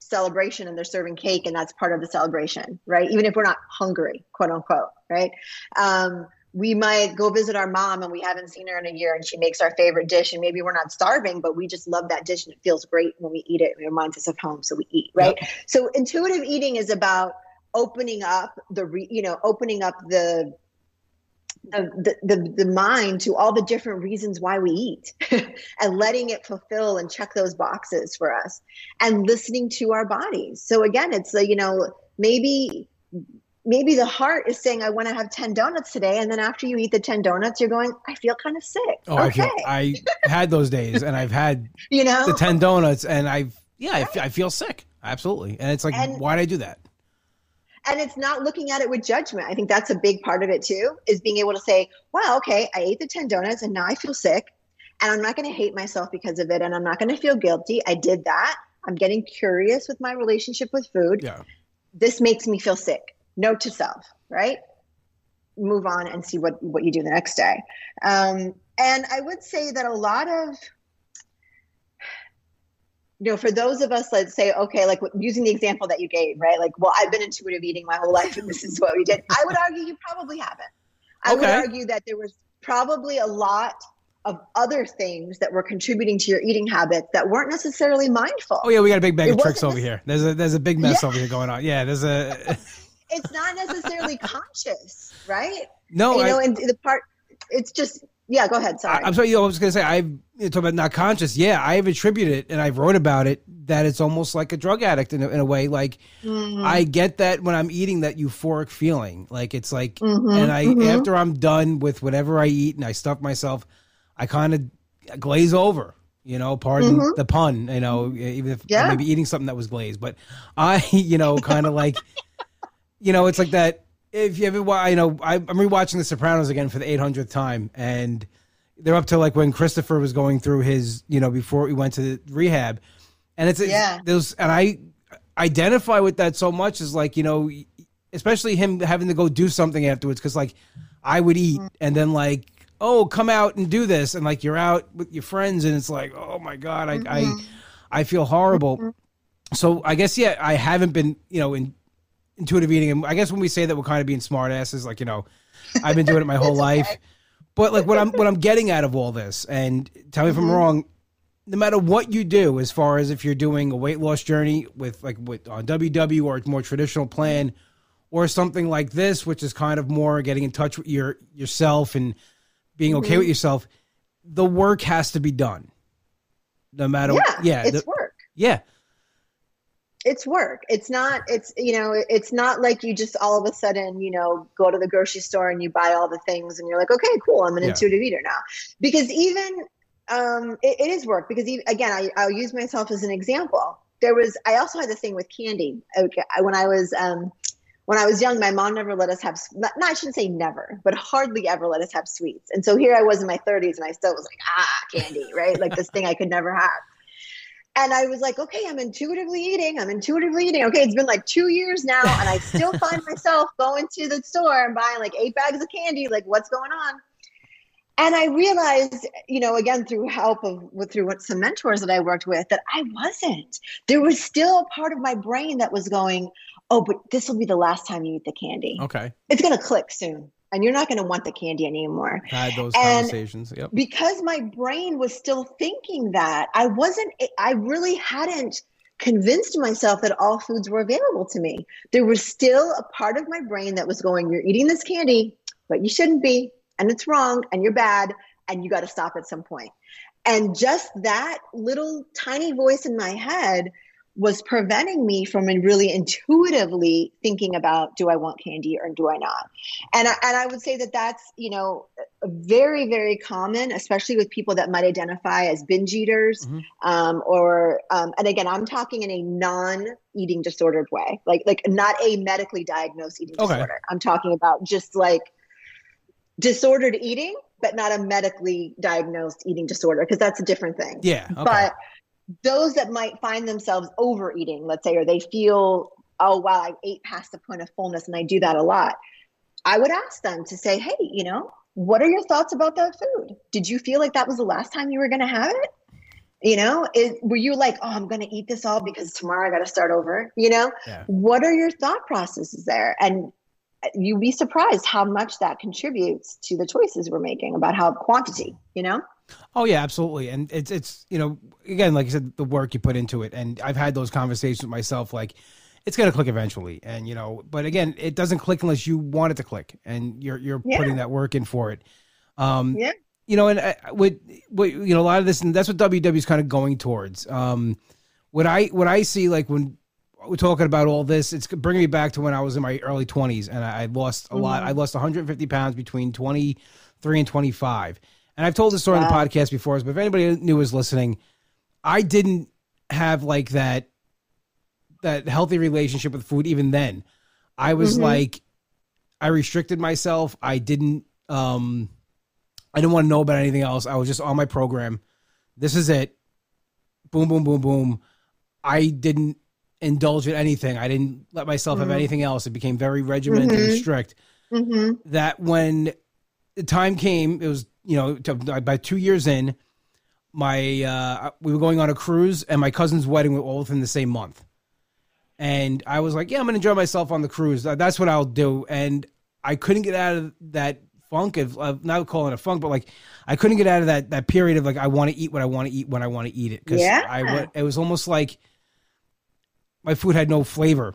celebration and they're serving cake and that's part of the celebration right even if we're not hungry quote unquote right um, we might go visit our mom and we haven't seen her in a year and she makes our favorite dish and maybe we're not starving but we just love that dish and it feels great when we eat it it reminds us of home so we eat right yep. so intuitive eating is about opening up the re, you know opening up the the, the, the mind to all the different reasons why we eat and letting it fulfill and check those boxes for us and listening to our bodies. So again, it's a, you know, maybe maybe the heart is saying, I want to have 10 donuts today. And then after you eat the 10 donuts, you're going, I feel kind of sick. Oh, okay. I, I had those days and I've had, you know, the 10 donuts and I've, yeah, right. I, feel sick. Absolutely. And it's like, and, why did I do that? and it's not looking at it with judgment i think that's a big part of it too is being able to say wow okay i ate the 10 donuts and now i feel sick and i'm not going to hate myself because of it and i'm not going to feel guilty i did that i'm getting curious with my relationship with food yeah. this makes me feel sick note to self right move on and see what what you do the next day um, and i would say that a lot of you know, for those of us, let's say, okay, like using the example that you gave, right? Like, well, I've been intuitive eating my whole life and this is what we did. I would argue you probably haven't. I okay. would argue that there was probably a lot of other things that were contributing to your eating habits that weren't necessarily mindful. Oh yeah, we got a big bag of tricks over here. There's a there's a big mess yeah. over here going on. Yeah, there's a. it's not necessarily conscious, right? No, you I, know, and the part it's just yeah, go ahead. Sorry. I, am sorry. You know, I was going to say, I've talking about not conscious. Yeah, I've attributed it and I've wrote about it that it's almost like a drug addict in a, in a way. Like, mm-hmm. I get that when I'm eating that euphoric feeling. Like, it's like, mm-hmm, and I, mm-hmm. after I'm done with whatever I eat and I stuff myself, I kind of glaze over. You know, pardon mm-hmm. the pun. You know, even if yeah. I may be eating something that was glazed, but I, you know, kind of like, you know, it's like that if you ever, you know, I, am rewatching The Sopranos again for the 800th time, and they're up to like when Christopher was going through his, you know, before he went to rehab, and it's yeah, those, and I identify with that so much is like you know, especially him having to go do something afterwards because like I would eat mm-hmm. and then like oh come out and do this and like you're out with your friends and it's like oh my god I mm-hmm. I I feel horrible. Mm-hmm. So I guess yeah I haven't been you know in intuitive eating. And I guess when we say that, we're kind of being smartasses. Like you know, I've been doing it my whole life. But like what I'm what I'm getting out of all this, and tell me if I'm mm-hmm. wrong. No matter what you do, as far as if you're doing a weight loss journey with like with on WW or a more traditional plan, or something like this, which is kind of more getting in touch with your yourself and being okay mm-hmm. with yourself, the work has to be done. No matter yeah, yeah it's the, work. Yeah it's work it's not it's you know it's not like you just all of a sudden you know go to the grocery store and you buy all the things and you're like okay cool i'm an yeah. intuitive eater now because even um, it, it is work because even, again I, i'll use myself as an example there was I also had the thing with candy. Okay, when I was um, when I was young, my mom never let us have, not, I shouldn't say never, but hardly ever let us have sweets. And so here I was in my 30s and I still was like, ah, candy, right? Like this thing I could never have. And I was like, okay, I'm intuitively eating. I'm intuitively eating. Okay, it's been like two years now, and I still find myself going to the store and buying like eight bags of candy. Like, what's going on? And I realized, you know, again through help of with through what some mentors that I worked with, that I wasn't. There was still a part of my brain that was going, oh, but this will be the last time you eat the candy. Okay. It's going to click soon. And you're not going to want the candy anymore. I had those And conversations. Yep. Because my brain was still thinking that, I wasn't, I really hadn't convinced myself that all foods were available to me. There was still a part of my brain that was going, you're eating this candy, but you shouldn't be. And it's wrong. And you're bad. And you got to stop at some point. And just that little tiny voice in my head was preventing me from really intuitively thinking about do I want candy or do I not? And I, and I would say that that's you know very very common, especially with people that might identify as binge eaters, Mhm. um, or um, and again I'm talking in a non eating disordered way, like like not a medically diagnosed eating Okay. disorder. I'm talking about just like disordered eating, but not a medically diagnosed eating disorder because that's a different thing Yeah. Okay. but those that might find themselves overeating, let's say, or they feel, oh, wow, I ate past the point of fullness, and I do that a lot. I would ask them to say, hey, you know, what are your thoughts about that food? Did you feel like that was the last time you were going to have it? You know, is, were you like, oh, I'm going to eat this all because tomorrow I got to start over? You know, Yeah. what are your thought processes there? And you'd be surprised how much that contributes to the choices we're making about how quantity, you know? Oh yeah, absolutely. And it's it's you know again like I said the work you put into it, and I've had those conversations with myself like it's gonna click eventually, and you know, but again, it doesn't click unless you want it to click, and you're you're Yeah. putting that work in for it. Um, Yeah. You know, and uh, with, with you know a lot of this, and that's what WW is kind of going towards. Um, what I what I see like when we're talking about all this, it's bringing me back to when I was in my early twenties, and I, I lost a lot. Mhm. I lost 150 pounds between 23 and 25. And I've told this story on the podcast before, but if anybody new is listening, I didn't have like that that healthy relationship with food even then. I was Mhm. like I restricted myself. I didn't um I didn't want to know about anything else. I was just on my program. This is it. Boom boom boom boom. I didn't indulge in anything. I didn't let myself have Mhm. anything else. It became very regimented and Mhm. strict Mm-hmm. that when the time came, it was you know to, by two years in, my uh, we were going on a cruise, and my cousin's wedding were all within the same month, and I was like, yeah, I'm gonna enjoy myself on the cruise. That's what I'll do, and I couldn't get out of that funk of, of not calling it a funk, but like I couldn't get out of that that period of like I want to eat what I want to eat when I want to eat it because Yeah. I it was almost like my food had no flavor.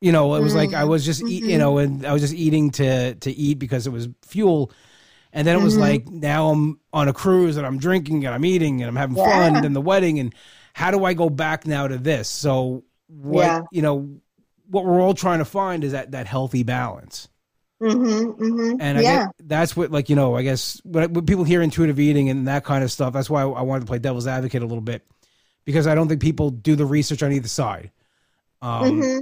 You know, it was like I was just eat, you Mhm. know, and I was just eating to to eat because it was fuel. And then it was Mhm. like now I'm on a cruise and I'm drinking and I'm eating and I'm having Yeah. fun and the wedding and how do I go back now to this? So what Yeah. you know what we're all trying to find is that that healthy balance. Mm-hmm, mm-hmm. And I yeah, that's what like you know I guess when, when people hear intuitive eating and that kind of stuff that's why I wanted to play devil's advocate a little bit because I don't think people do the research on either side. Um, hmm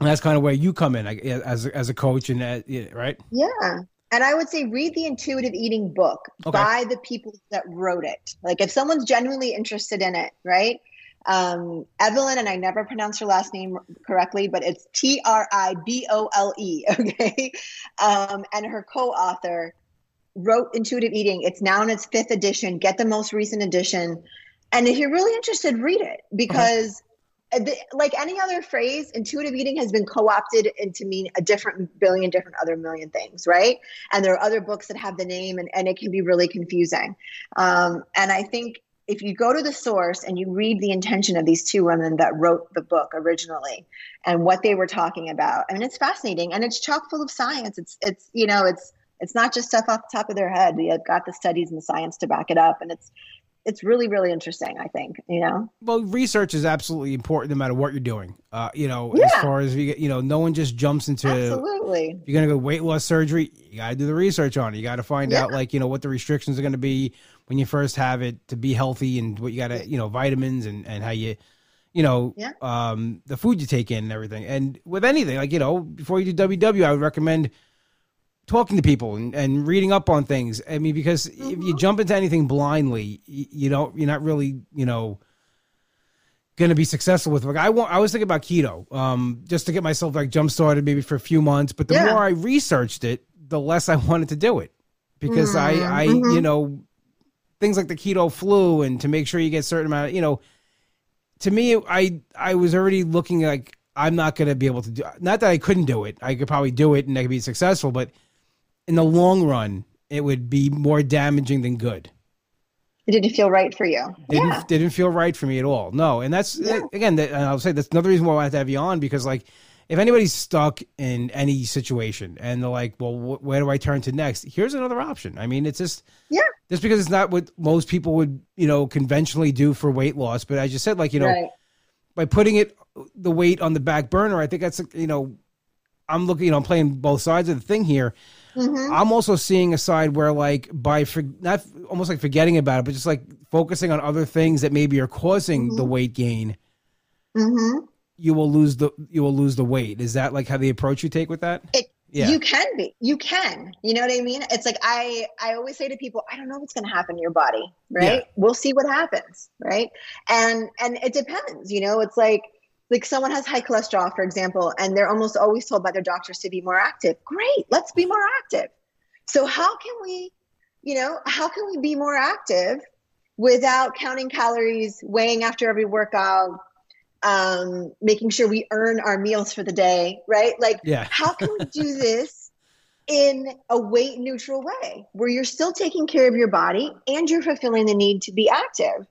and that's kind of where you come in I- as a, as a coach and uh, yeah, right. yeah. And I would say read the intuitive eating book Okay. by the people that wrote it. Like if someone's genuinely interested in it, right? Um, Evelyn, and I never pronounce her last name correctly, but it's T R I B O L E. Okay. Um, and her co author wrote Intuitive Eating. It's now in its fifth edition. Get the most recent edition. And if you're really interested, read it because, uh, the- like any other phrase, intuitive eating has been co opted into mean a different billion, different other million things, right? And there are other books that have the name, and, and it can be really confusing. Um, and I think if you go to the source and you read the intention of these two women that wrote the book originally and what they were talking about, I mean, it's fascinating and it's chock full of science. It's, it's, you know, it's, it's not just stuff off the top of their head. They've got the studies and the science to back it up. And it's, it's really, really interesting, I think, you know? Well, research is absolutely important no matter what you're doing. Uh, you know, as far as you, you know, no one just jumps into Absolutely. you're gonna go weight loss surgery, you gotta do the research on it. You gotta find Yeah. out like, you know, what the restrictions are gonna be when you first have it to be healthy and what you gotta, you know, vitamins and, and how you you know, yeah. um, the food you take in and everything. And with anything, like, you know, before you do WW, I would recommend talking to people and, and reading up on things. I mean, because mm-hmm. if you mm-hmm. jump into anything blindly, you, you don't, you're not really, you know, going to be successful with. Like I want, I was thinking about keto, um, just to get myself like jump started maybe for a few months. But the yeah. more I researched it, the less I wanted to do it because mm-hmm. I, I, mm-hmm. you know, things like the keto flu and to make sure you get certain amount of, you know, to me, I, I was already looking like I'm not going to be able to do. Not that I couldn't do it. I could probably do it and I could be successful, but in the long run, it would be more damaging than good. It didn't feel right for you. Didn't yeah. didn't feel right for me at all. No, and that's yeah. again. That, and I'll say that's another reason why I have to have you on because like if anybody's stuck in any situation and they're like, well, wh- where do I turn to next? Here's another option. I mean, it's just yeah, just because it's not what most people would you know conventionally do for weight loss. But I just said like you know right. by putting it the weight on the back burner, I think that's you know I'm looking you know I'm playing both sides of the thing here Mm-hmm. I'm also seeing a side where, like, by for, not almost like forgetting about it, but just like focusing on other things that maybe are causing mm-hmm. the weight gain, mm-hmm. you will lose the you will lose the weight. Is that like how the approach you take with that? It, yeah. You can be. You can. You know what I mean? It's like I I always say to people, I don't know what's going to happen to your body, right? Yeah. We'll see what happens, right? And and it depends, you know. It's like like someone has high cholesterol, for example, and they're almost always told by their doctors to be more active. Great, let's be more active. So how can we, you know, how can we be more active without counting calories, weighing after every workout, um, making sure we earn our meals for the day, right? Like, yeah. how can we do this in a weight neutral way where you're still taking care of your body and you're fulfilling the need to be active?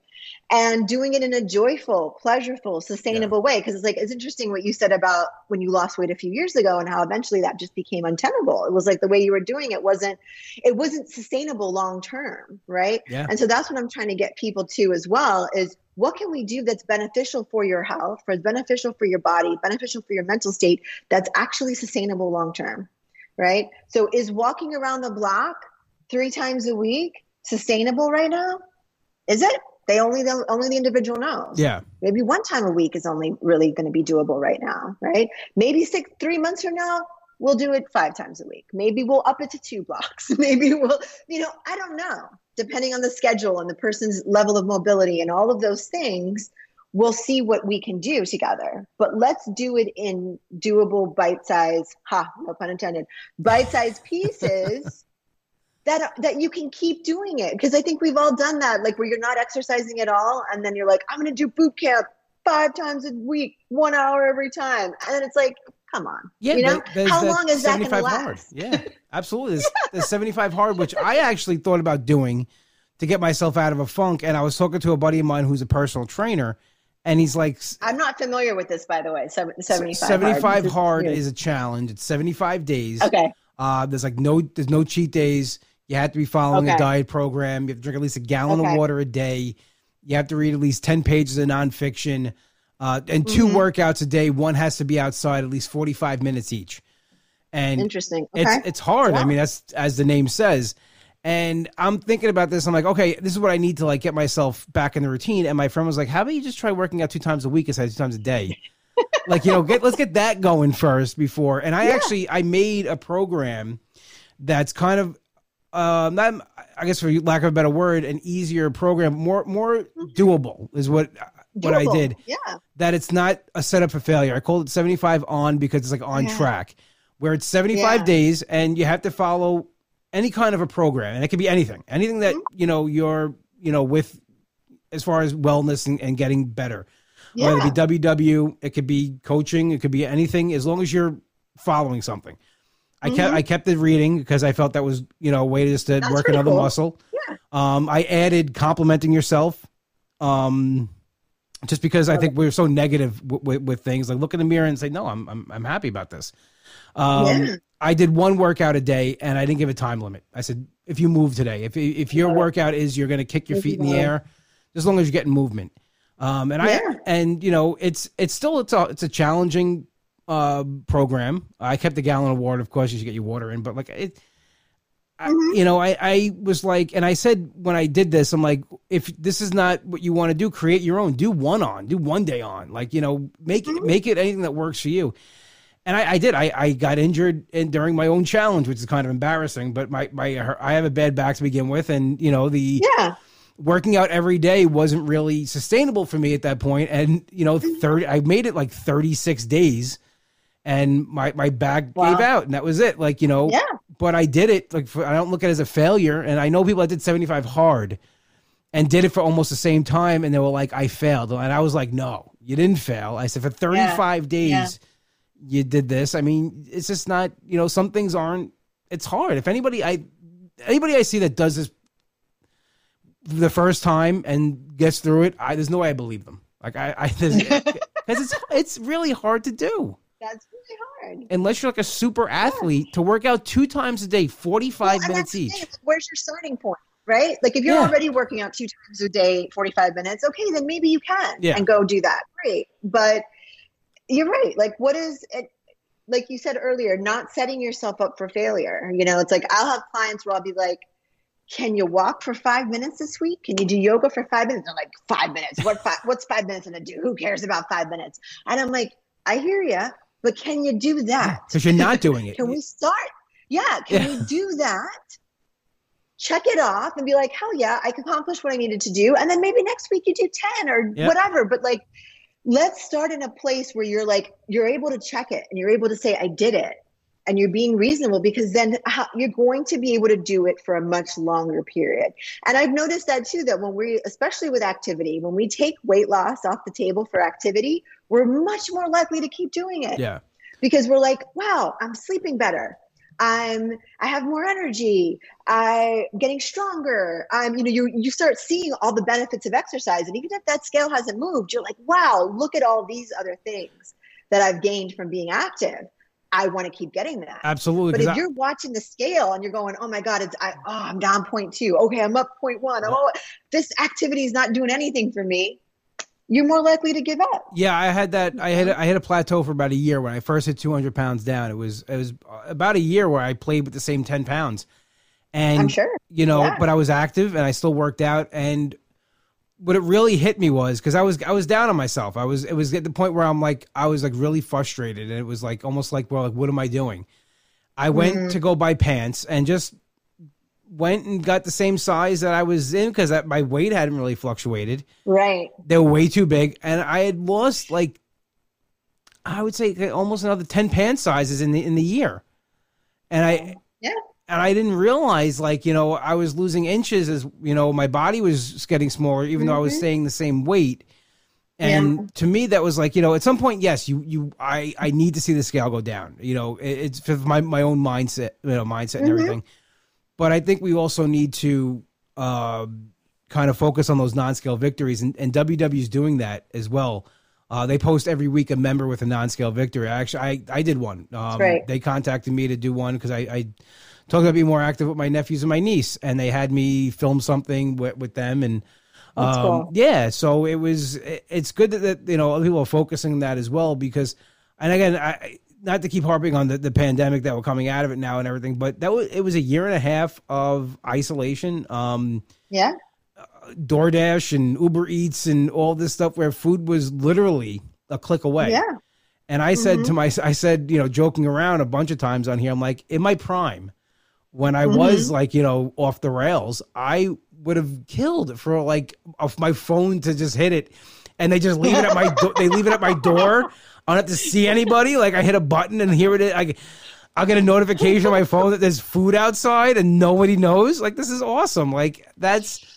And doing it in a joyful, pleasurable, sustainable yeah. way. Because it's like it's interesting what you said about when you lost weight a few years ago and how eventually that just became untenable. It was like the way you were doing it wasn't it wasn't sustainable long term, right? Yeah. And so that's what I'm trying to get people to as well is what can we do that's beneficial for your health, for beneficial for your body, beneficial for your mental state that's actually sustainable long term, right? So is walking around the block three times a week sustainable right now? Is it? They only the only the individual knows. Yeah. Maybe one time a week is only really going to be doable right now, right? Maybe six three months from now we'll do it five times a week. Maybe we'll up it to two blocks. Maybe we'll, you know, I don't know. Depending on the schedule and the person's level of mobility and all of those things, we'll see what we can do together. But let's do it in doable bite size, ha, no pun intended, bite size pieces that that you can keep doing it because I think we've all done that like where you're not exercising at all and then you're like I'm going to do boot camp five times a week, 1 hour every time. And then it's like come on. Yeah, you know how long is that going to last? Hard. Yeah, absolutely. There's, there's 75 hard, which I actually thought about doing to get myself out of a funk. And I was talking to a buddy of mine who's a personal trainer, and he's like, "I'm not familiar with this, by the way." 75. 75 hard, hard is, is, a challenge. It's 75 days. Okay. Uh, there's like no, there's no cheat days. You have to be following okay. a diet program. You have to drink at least a gallon okay. of water a day. You have to read at least 10 pages of nonfiction uh, and 2 mm-hmm. workouts a day. One has to be outside at least 45 minutes each. And interesting. Okay. It's, it's hard. I mean, that's as the name says. And I'm thinking about this. I'm like, okay, this is what I need to like get myself back in the routine. And my friend was like, how about you just try working out two times a week instead of two times a day? like, you know, get, let's get that going first before. And I yeah. actually, I made a program that's kind of um, not I guess for lack of a better word, an easier program, more more mm-hmm. doable is what doable. what I did. Yeah. That it's not a setup for failure. I called it 75 on because it's like on yeah. track, where it's 75 yeah. days and you have to follow any kind of a program, and it could be anything, anything that mm-hmm. you know you're you know with as far as wellness and, and getting better. Yeah. Whether it be WW, it could be coaching, it could be anything, as long as you're following something. I kept mm-hmm. I kept it reading because I felt that was you know a way to just to work another cool. muscle. Yeah. Um, I added complimenting yourself. Um, just because I think we're so negative w- w- with things, like look in the mirror and say, "No, I'm I'm, I'm happy about this." Um, yeah. I did one workout a day, and I didn't give a time limit. I said, "If you move today, if if your workout is you're going to kick your feet in the air, as long as you're getting movement." Um, and yeah. I and you know it's it's still it's a it's a challenging uh, program. I kept the gallon of water. Of course, you should get your water in, but like it, mm-hmm. you know, I, I was like, and I said when I did this, I'm like, if this is not what you want to do, create your own. Do one on, do one day on. Like, you know, make mm-hmm. make it anything that works for you. And I, I did. I, I got injured in, during my own challenge, which is kind of embarrassing. But my my I have a bad back to begin with, and you know the yeah working out every day wasn't really sustainable for me at that point. and you know 30 i made it like 36 days and my my back wow. gave out and that was it like you know yeah. but i did it like for, i don't look at it as a failure and i know people that did 75 hard and did it for almost the same time and they were like i failed and i was like no you didn't fail i said for 35 yeah. days yeah. you did this i mean it's just not you know some things aren't it's hard if anybody i anybody i see that does this the first time and gets through it, I there's no way I believe them. Like I, I because it's it's really hard to do. That's really hard. Unless you're like a super athlete yeah. to work out two times a day, 45 well, minutes each. Where's your starting point? Right? Like if you're yeah. already working out two times a day, 45 minutes, okay, then maybe you can yeah. and go do that. Great. But you're right. Like what is it? Like you said earlier, not setting yourself up for failure. You know, it's like I'll have clients where I'll be like, can you walk for five minutes this week? Can you do yoga for five minutes? I'm like, five minutes. What five, what's five minutes gonna do? Who cares about five minutes? And I'm like, I hear you, but can you do that? Because you're not doing it. can we start? Yeah, can yeah. we do that? Check it off and be like, hell yeah, I accomplished what I needed to do. And then maybe next week you do 10 or yeah. whatever. But like, let's start in a place where you're like, you're able to check it and you're able to say, I did it and you're being reasonable because then you're going to be able to do it for a much longer period. And I've noticed that too, that when we, especially with activity, when we take weight loss off the table for activity, we're much more likely to keep doing it. Yeah. Because we're like, wow, I'm sleeping better. I'm I have more energy. I'm getting stronger. I'm you know you you start seeing all the benefits of exercise, and even if that scale hasn't moved, you're like, wow, look at all these other things that I've gained from being active. I want to keep getting that. Absolutely. But if I, you're watching the scale and you're going, oh my God, it's I, oh, I'm down point two. Okay, I'm up point one. Oh, this activity is not doing anything for me. You're more likely to give up. Yeah, I had that. I had I hit a plateau for about a year when I first hit 200 pounds down. It was it was about a year where I played with the same 10 pounds, and I'm sure you know, yeah. but I was active and I still worked out. And what it really hit me was because I was I was down on myself. I was it was at the point where I'm like I was like really frustrated, and it was like almost like well, like what am I doing? I went mm-hmm. to go buy pants and just went and got the same size that I was in because my weight hadn't really fluctuated. Right, they were way too big, and I had lost like I would say almost another ten pant sizes in the in the year, and I yeah and I didn't realize like you know I was losing inches as you know my body was getting smaller even mm-hmm. though I was mm-hmm. staying the same weight. And yeah. to me, that was like you know at some point, yes, you you I I need to see the scale go down. You know, it, it's for my my own mindset, you know, mindset and mm-hmm. everything. But I think we also need to uh, kind of focus on those non-scale victories, and, and WW is doing that as well. Uh, they post every week a member with a non-scale victory. Actually, I I did one. Um, right. They contacted me to do one because I, I talking about being more active with my nephews and my niece, and they had me film something with, with them, and um, cool. yeah, so it was. It's good that, that you know other people are focusing on that as well because, and again, I not to keep harping on the, the pandemic that we're coming out of it now and everything, but that was it was a year and a half of isolation. Um, yeah. DoorDash and Uber Eats and all this stuff where food was literally a click away. Yeah. And I said mm-hmm. to my, I said, you know, joking around a bunch of times on here, I'm like, in my prime, when I mm-hmm. was like, you know, off the rails, I would have killed for like off my phone to just hit it and they just leave it at my do- they leave it at my door. I don't have to see anybody. Like I hit a button and here it is. I, I'll get a notification on my phone that there's food outside and nobody knows. Like this is awesome. Like that's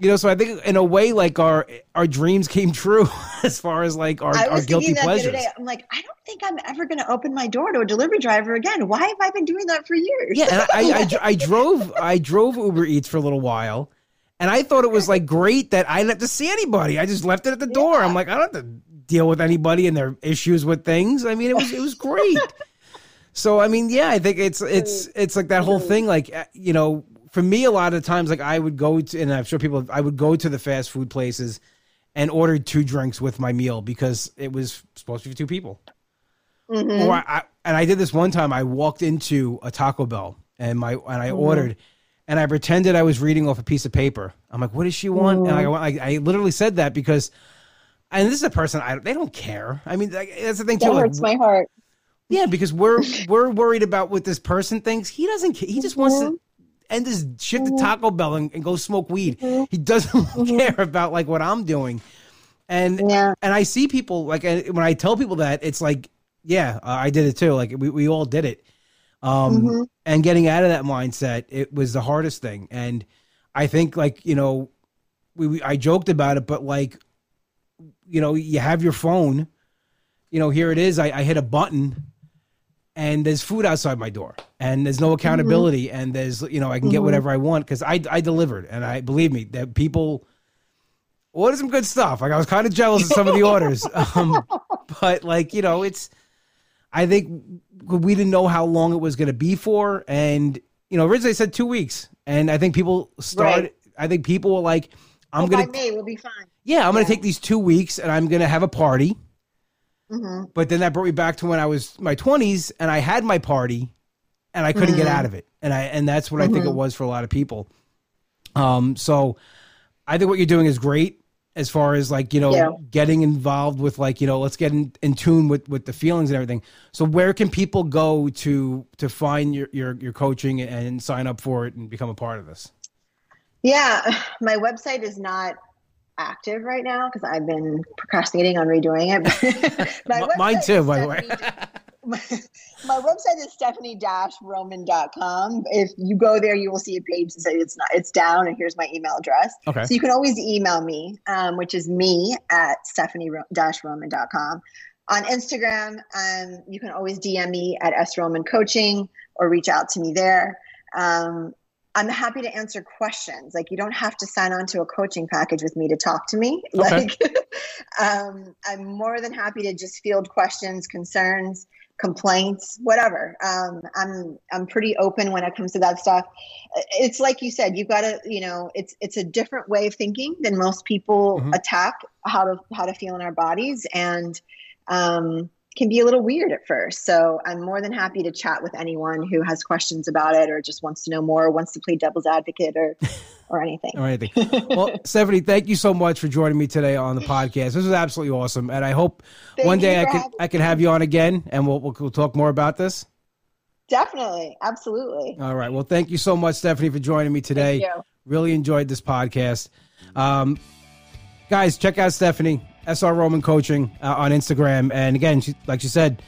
you know, so I think in a way, like our our dreams came true as far as like our, our guilty pleasures. I'm like, I don't think I'm ever going to open my door to a delivery driver again. Why have I been doing that for years? Yeah, and I, I, I, I drove I drove Uber Eats for a little while, and I thought it was like great that I didn't have to see anybody. I just left it at the door. Yeah. I'm like, I don't have to deal with anybody and their issues with things. I mean, it was it was great. so I mean, yeah, I think it's it's it's like that whole thing. Like uh, you know, for me, a lot of times, like I would go to, and I'm sure people, I would go to the fast food places and order two drinks with my meal because it was supposed to be for two people. Mm-hmm. Or I, I, and I did this one time. I walked into a Taco Bell and my and I mm-hmm. ordered, and I pretended I was reading off a piece of paper. I'm like, "What does she want?" Mm-hmm. And I, I, I literally said that because, and this is a person I they don't care. I mean, that's the thing that too. That hurts like, my heart. Yeah, because we're we're worried about what this person thinks. He doesn't. He just wants to mm-hmm. end his shift to Taco Bell and, and go smoke weed. He doesn't care about like what I'm doing. And yeah. and I see people like when I tell people that it's like, yeah, uh, I did it too. Like we, we all did it. Um, mm-hmm. and getting out of that mindset, it was the hardest thing. And I think like, you know, we, we I joked about it, but like, you know, you have your phone, you know, here it is. I, I hit a button and there's food outside my door and there's no accountability mm-hmm. and there's you know i can get mm-hmm. whatever i want because I, I delivered and i believe me that people ordered some good stuff. Like I was kind of jealous of some of the orders, um, but like you know, it's. I think we didn't know how long it was going to be for, and you know, originally I said two weeks, and I think people started. Right. I think people were like, "I'm well, gonna May, we'll be fine." Yeah, I'm yeah. gonna take these two weeks, and I'm gonna have a party. Mm-hmm. But then that brought me back to when I was my 20s, and I had my party, and I couldn't mm-hmm. get out of it, and I and that's what I think it mm-hmm. was for a lot of people. Um, so I think what you're doing is great as far as like you know yeah. getting involved with like you know let's get in, in tune with with the feelings and everything so where can people go to to find your your, your coaching and sign up for it and become a part of this yeah my website is not active right now because i've been procrastinating on redoing it mine too by the way my, my website is stephanie-roman.com. If you go there, you will see a page that says it's not it's down, and here's my email address. Okay. So you can always email me, um, which is me at stephanie-roman.com. On Instagram, um, you can always DM me at sroman coaching or reach out to me there. Um, I'm happy to answer questions. Like you don't have to sign on to a coaching package with me to talk to me. Okay. Like um, I'm more than happy to just field questions, concerns complaints, whatever. Um, I'm I'm pretty open when it comes to that stuff. It's like you said, you've got to, you know, it's it's a different way of thinking than most people mm-hmm. attack how to how to feel in our bodies, and um, can be a little weird at first. So I'm more than happy to chat with anyone who has questions about it or just wants to know more, or wants to play devil's advocate or or anything. or anything. Well, Stephanie, thank you so much for joining me today on the podcast. This was absolutely awesome, and I hope thank one day I can I can have you on again, and we'll, we'll, we'll talk more about this. Definitely, absolutely. All right. Well, thank you so much, Stephanie, for joining me today. Really enjoyed this podcast. Um, guys, check out Stephanie SR Roman Coaching uh, on Instagram, and again, she, like she said,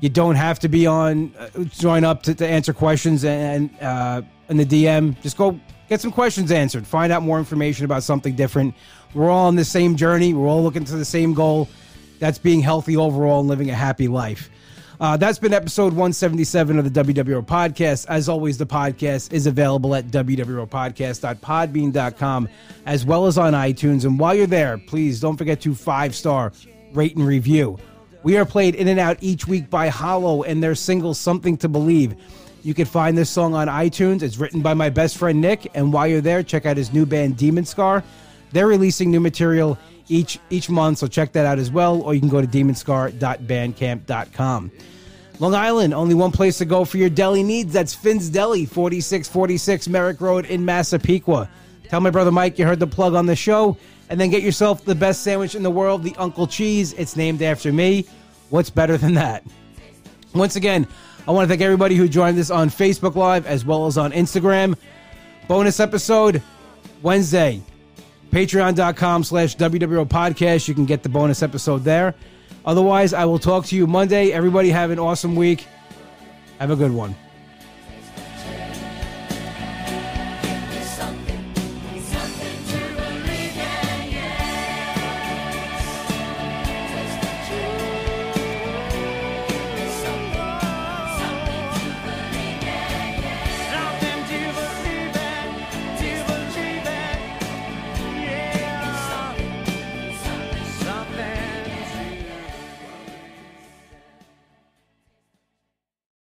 you don't have to be on uh, join up to, to answer questions and uh, in the DM. Just go get some questions answered, find out more information about something different. We're all on the same journey. We're all looking to the same goal. That's being healthy overall and living a happy life. Uh, that's been episode 177 of the WWO podcast. As always, the podcast is available at wwopodcast.podbean.com as well as on iTunes. And while you're there, please don't forget to five star rate and review. We are played in and out each week by Hollow and their single Something to Believe. You can find this song on iTunes. It's written by my best friend Nick. And while you're there, check out his new band Demon Scar. They're releasing new material each each month, so check that out as well. Or you can go to demonscar.bandcamp.com. Long Island, only one place to go for your deli needs. That's Finn's Deli, 4646 Merrick Road in Massapequa. Tell my brother Mike you heard the plug on the show, and then get yourself the best sandwich in the world, the Uncle Cheese. It's named after me. What's better than that? Once again, I want to thank everybody who joined us on Facebook Live as well as on Instagram. Bonus episode Wednesday. Patreon.com slash WWO podcast. You can get the bonus episode there. Otherwise, I will talk to you Monday. Everybody have an awesome week. Have a good one.